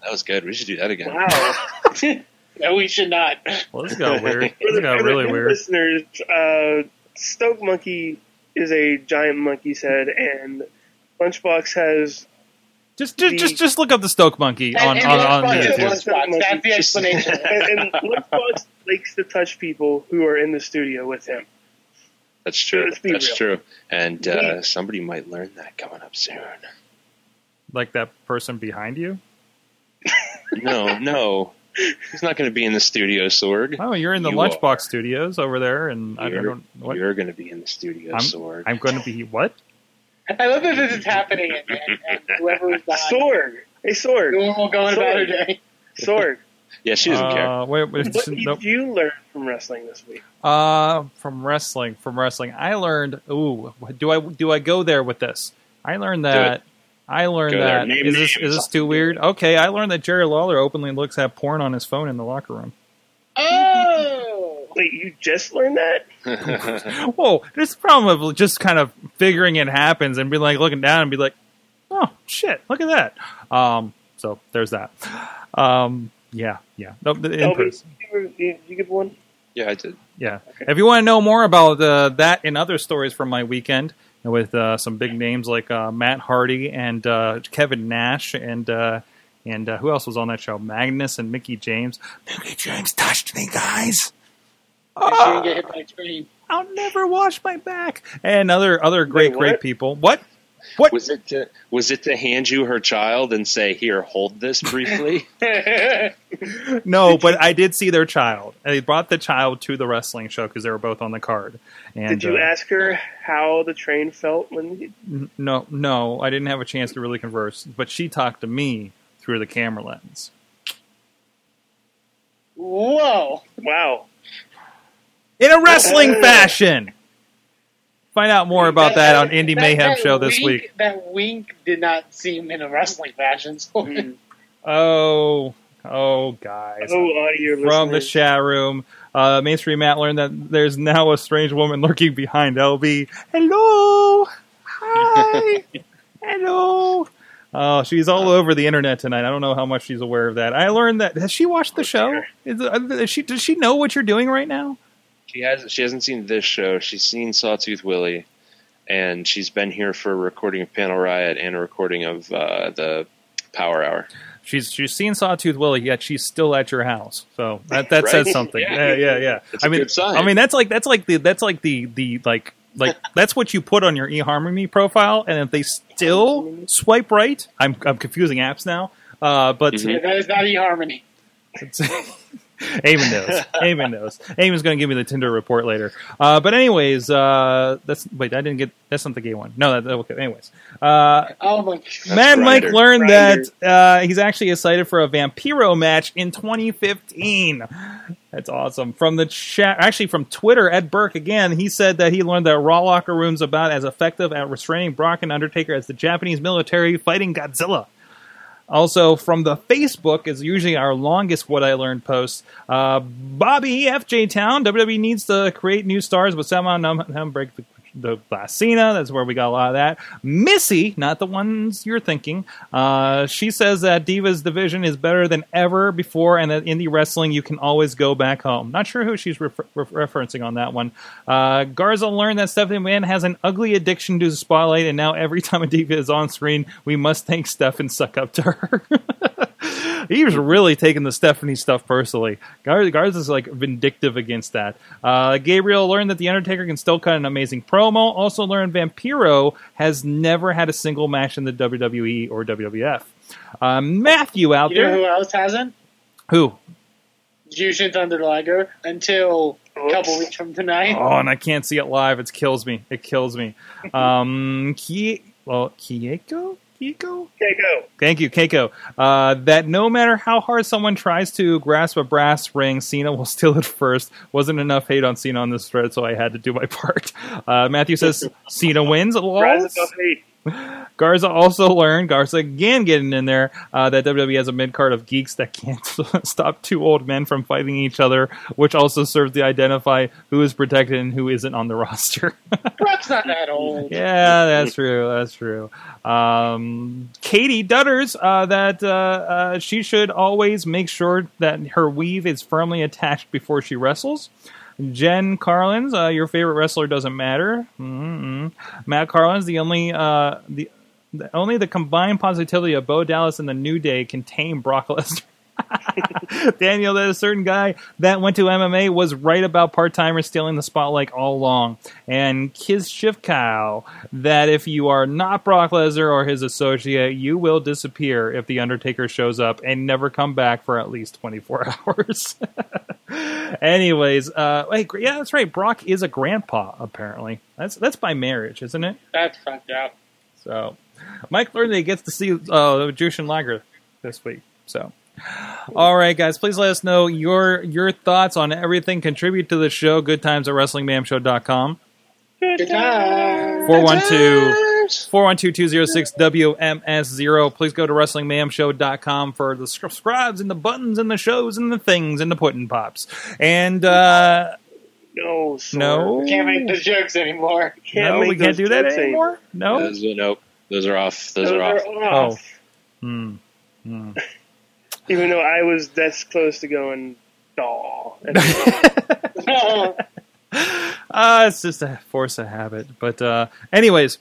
That was good. We should do that again. Wow. no, we should not. Well, this got weird. This got really weird. listeners, uh, Stoke Monkey is a giant monkey's head, and Lunchbox has Just, just, the- just, just look up the Stoke Monkey And- on and on, on Lunchbox YouTube. Lunchbox. That's the explanation. and, and Lunchbox likes to touch people who are in the studio with him. That's true. Let's That's real. true. And uh, somebody might learn that coming up soon. Like that person behind you. No, no. He's not going to be in the studio, Sorg. Oh, you're in the You Lunchbox are. Studios over there, and I You're, don't. What? you're going to be in the studio, I'm, Sorg. I'm going to be what? I love that this is happening, and, and, and whoever is behind Sorg. Hey, Sorg. normal going about her Sorg. day. Sorg. yeah, she doesn't care. Uh, wait, wait, What did nope. you learn from wrestling this week? Uh, from wrestling, from wrestling, I learned. Ooh, do I do I go there with this? I learned that. I learned Go that. Name Is this is this too weird? Okay, I learned that Jerry Lawler openly looks at porn on his phone in the locker room. Oh! Wait, you just learned that? Whoa, this a problem of just kind of figuring it happens and be like looking down and be like, oh shit, look at that. Um, so there's that. Um, yeah, yeah. No, the- in LB, person. you, you, you give one? yeah, I did. Yeah. If you want to know more about uh, that and other stories from my weekend with uh, some big names like uh, Matt Hardy and uh, Kevin Nash and uh, and uh, who else was on that show? Magnus and Mickie James. Mickie James touched me, guys. And get hit by a train. I'll never wash my back. And other other great Wait, great people. What? What? Was it to, was it to hand you her child and say, "Here, hold this briefly"? No, but I did see their child. And They brought the child to the wrestling show because they were both on the card. And Did you uh, ask her how the train felt when you, N- No, no, I didn't have a chance to really converse, but she talked to me through the camera lens. Whoa! Wow. In a wrestling fashion. Find out more about that, on Indie that- Mayhem that show this wink- week. That wink did not seem in a wrestling fashion. So Oh, oh, guys. Oh, audio From the chat room, uh, Mainstream Matt learned that there's now a strange woman lurking behind LB. Hello! Hi! Hello! Oh, she's all over the internet tonight. I don't know how much she's aware of that. I learned that. Has she watched the show? Is, uh, is she, does she know what you're doing right now? She has. She hasn't seen this show. She's seen Sawtooth Willie, and she's been here for a recording of Panel Riot and a recording of uh, the Power Hour. She's she's seen Sawtooth Willie, yet she's still at your house. So that that Right? says something. Yeah. Yeah, yeah, yeah. It's mean, good sign. I mean that's like that's like the that's like the the like like that's what you put on your eHarmony profile, and if they still swipe right, I'm I'm confusing apps now. Uh, but Mm-hmm. that is not eHarmony. Eamon knows. Eamon knows. Eamon's going to give me the Tinder report later. Uh, but anyways, uh, that's wait, I didn't get that's not the gay one. No, that, okay. Anyways, uh, Oh my! Mad Mike learned Grindr. that uh, he's actually excited for a Vampiro match in 2015. That's awesome. From the chat, actually from Twitter, Ed Burke again, he said that he learned that Raw locker rooms about as effective at restraining Brock and Undertaker as the Japanese military fighting Godzilla. Also, from the Facebook is usually our longest "What I Learned" post. Uh, Bobby FJ Town WWE needs to create new stars, but somehow num- num- break the, the glass Cena. That's where we got a lot of that. Missy, not the ones you're thinking. Uh, she says that Divas division is better than ever before, and that indie wrestling you can always go back home. Not sure who she's refer- re- referencing on that one. Uh, Garza learned that Stephanie McMahon has an ugly addiction to the spotlight, and now every time a diva is on screen, we must thank Steph and suck up to her. he was really taking the Stephanie stuff personally. Gar- Garza's like vindictive against that. Uh, Gabriel learned that the Undertaker can still cut an amazing promo. Also learned Vampiro has never had a single match in the WWE or WWF. Uh, Matthew out You know there, who else hasn't? who? Jushin Thunder Liger until a couple weeks from tonight. Oh, and I can't see it live. It kills me. It kills me. Um, Ki- well, Kieko? Kieko? Keiko. Thank you, Keiko. Uh, that no matter how hard someone tries to grasp a brass ring, Cena will steal it first. Wasn't enough hate on Cena on this thread, so I had to do my part. Uh, Matthew says Cena wins. Hate. Garza also learned, Garza again getting in there, uh, that WWE has a mid card of geeks that can't stop two old men from fighting each other, which also serves to identify who is protected and who isn't on the roster. Brock's not that old. Yeah, that's true. That's true. Um, Katie Dutters uh, that uh, uh, she should always make sure that her weave is firmly attached before she wrestles. Jen Carlins, uh, your favorite wrestler doesn't matter. mm Matt Carlins, the only uh, the, the only the combined positivity of Bo Dallas and the New Day can tame Brock Lesnar. Daniel, that a certain guy that went to MMA was right about part timers stealing the spotlight all along. And Kiz Shifkow, that if you are not Brock Lesnar or his associate, you will disappear if The Undertaker shows up and never come back for at least 24 hours. Anyways, uh, hey, yeah, that's right. Brock is a grandpa, apparently. That's that's by marriage, isn't it? That's fucked up. So, Mike learned that he gets to see uh, Jushin Liger this week. So, all right, guys, please let us know your your thoughts on everything. Contribute to the show. Good times at WrestlingMayhemShow.com. Good times. 412-412-206-WMS0. Please go to WrestlingMayhemShow.com for the subscribes and the buttons and the shows and the things and the pudding pops. And, uh, No, sir. no. Can't make the jokes anymore. Can't no, we can't do that jokes anymore? No? Those are, nope. Those are off. Those, Those are off. are off. Oh. Hmm. Hmm. Even though I was this close to going, aw. Uh, it's just a force of habit. But uh, anyways,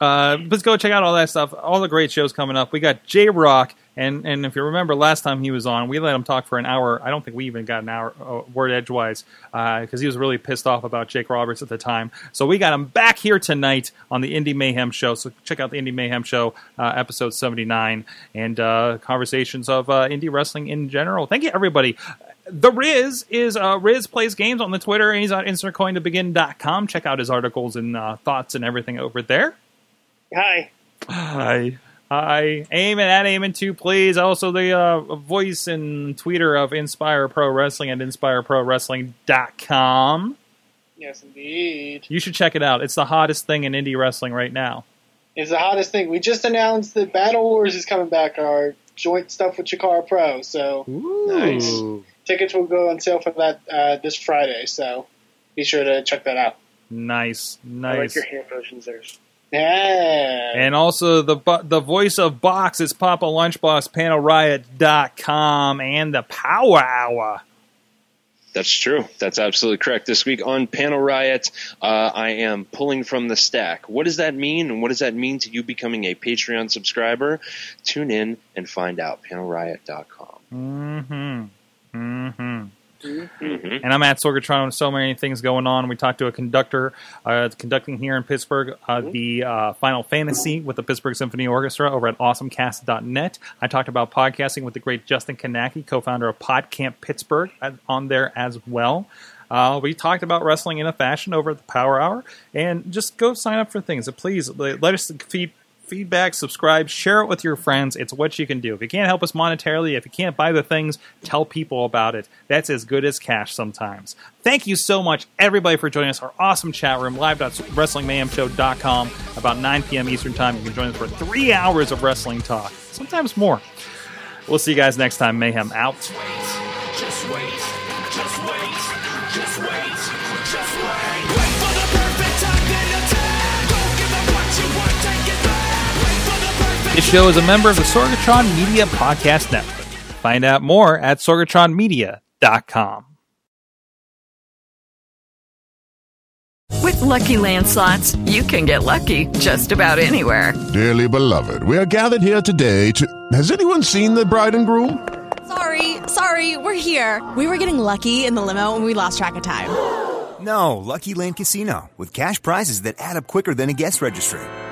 uh, let's go check out all that stuff. All the great shows coming up. We got J Rock, and and if you remember last time he was on, we let him talk for an hour. I don't think we even got an hour uh, word edgewise because he was really pissed off about Jake Roberts at the time. So we got him back here tonight on the Indie Mayhem show. So check out the Indie Mayhem show, uh, episode seventy nine, and uh, conversations of uh, indie wrestling in general. Thank you everybody. The Riz is uh, Riz plays games on the Twitter and he's on insertcointobegin.com. Check out his articles and uh, thoughts and everything over there. Hi. Hi. Hi. Aiming at Aiming too, please. Also the uh, voice and tweeter of Inspire Pro Wrestling at inspirepro-wrestling.com. Yes, indeed. You should check it out. It's the hottest thing in indie wrestling right now. It's the hottest thing. We just announced that Battle Wars is coming back, our joint stuff with Chikara Pro. So Nice. tickets will go on sale for that uh, this Friday. So be sure to check that out. Nice. I like Nice. your hand motions there. Yeah. And also the the voice of Box is Papa Lunchbox, PanelRiot.com, and the Power Hour. That's true. That's absolutely correct. This week on Panel Riot, uh, I am pulling from the stack. What does that mean, and what does that mean to you becoming a Patreon subscriber? Tune in and find out. PanelRiot.com. Mm-hmm. Mm-hmm. Mhm. And I'm at Sorgatron. So many things going on. We talked to a conductor uh, conducting here in Pittsburgh uh, the uh, Final Fantasy with the Pittsburgh Symphony Orchestra over at AwesomeCast.net. I talked about podcasting with the great Justin Kownacki, co-founder of PodCamp Pittsburgh, uh, on there as well. Uh, we talked about wrestling in a fashion over at the Power Hour, and just go sign up for things. Please let us feed feedback, subscribe, share it with your friends. It's what you can do. If you can't help us monetarily, if you can't buy the things, tell people about it. That's as good as cash sometimes. Thank you so much, everybody, for joining us. Our awesome chat room, live.wrestlingmayhemshow.com, about 9 p.m. Eastern Time. You can join us for three hours of wrestling talk, sometimes more. We'll see you guys next time. Mayhem out. Just wait, just This show is a member of the Sorgatron Media Podcast Network. Find out more at sorgatronmedia.com. With Lucky Land slots, you can get lucky just about anywhere. Dearly beloved, we are gathered here today to. Has anyone seen the bride and groom? Sorry, sorry, we're here. We were getting lucky in the limo and we lost track of time. No, Lucky Land Casino, with cash prizes that add up quicker than a guest registry.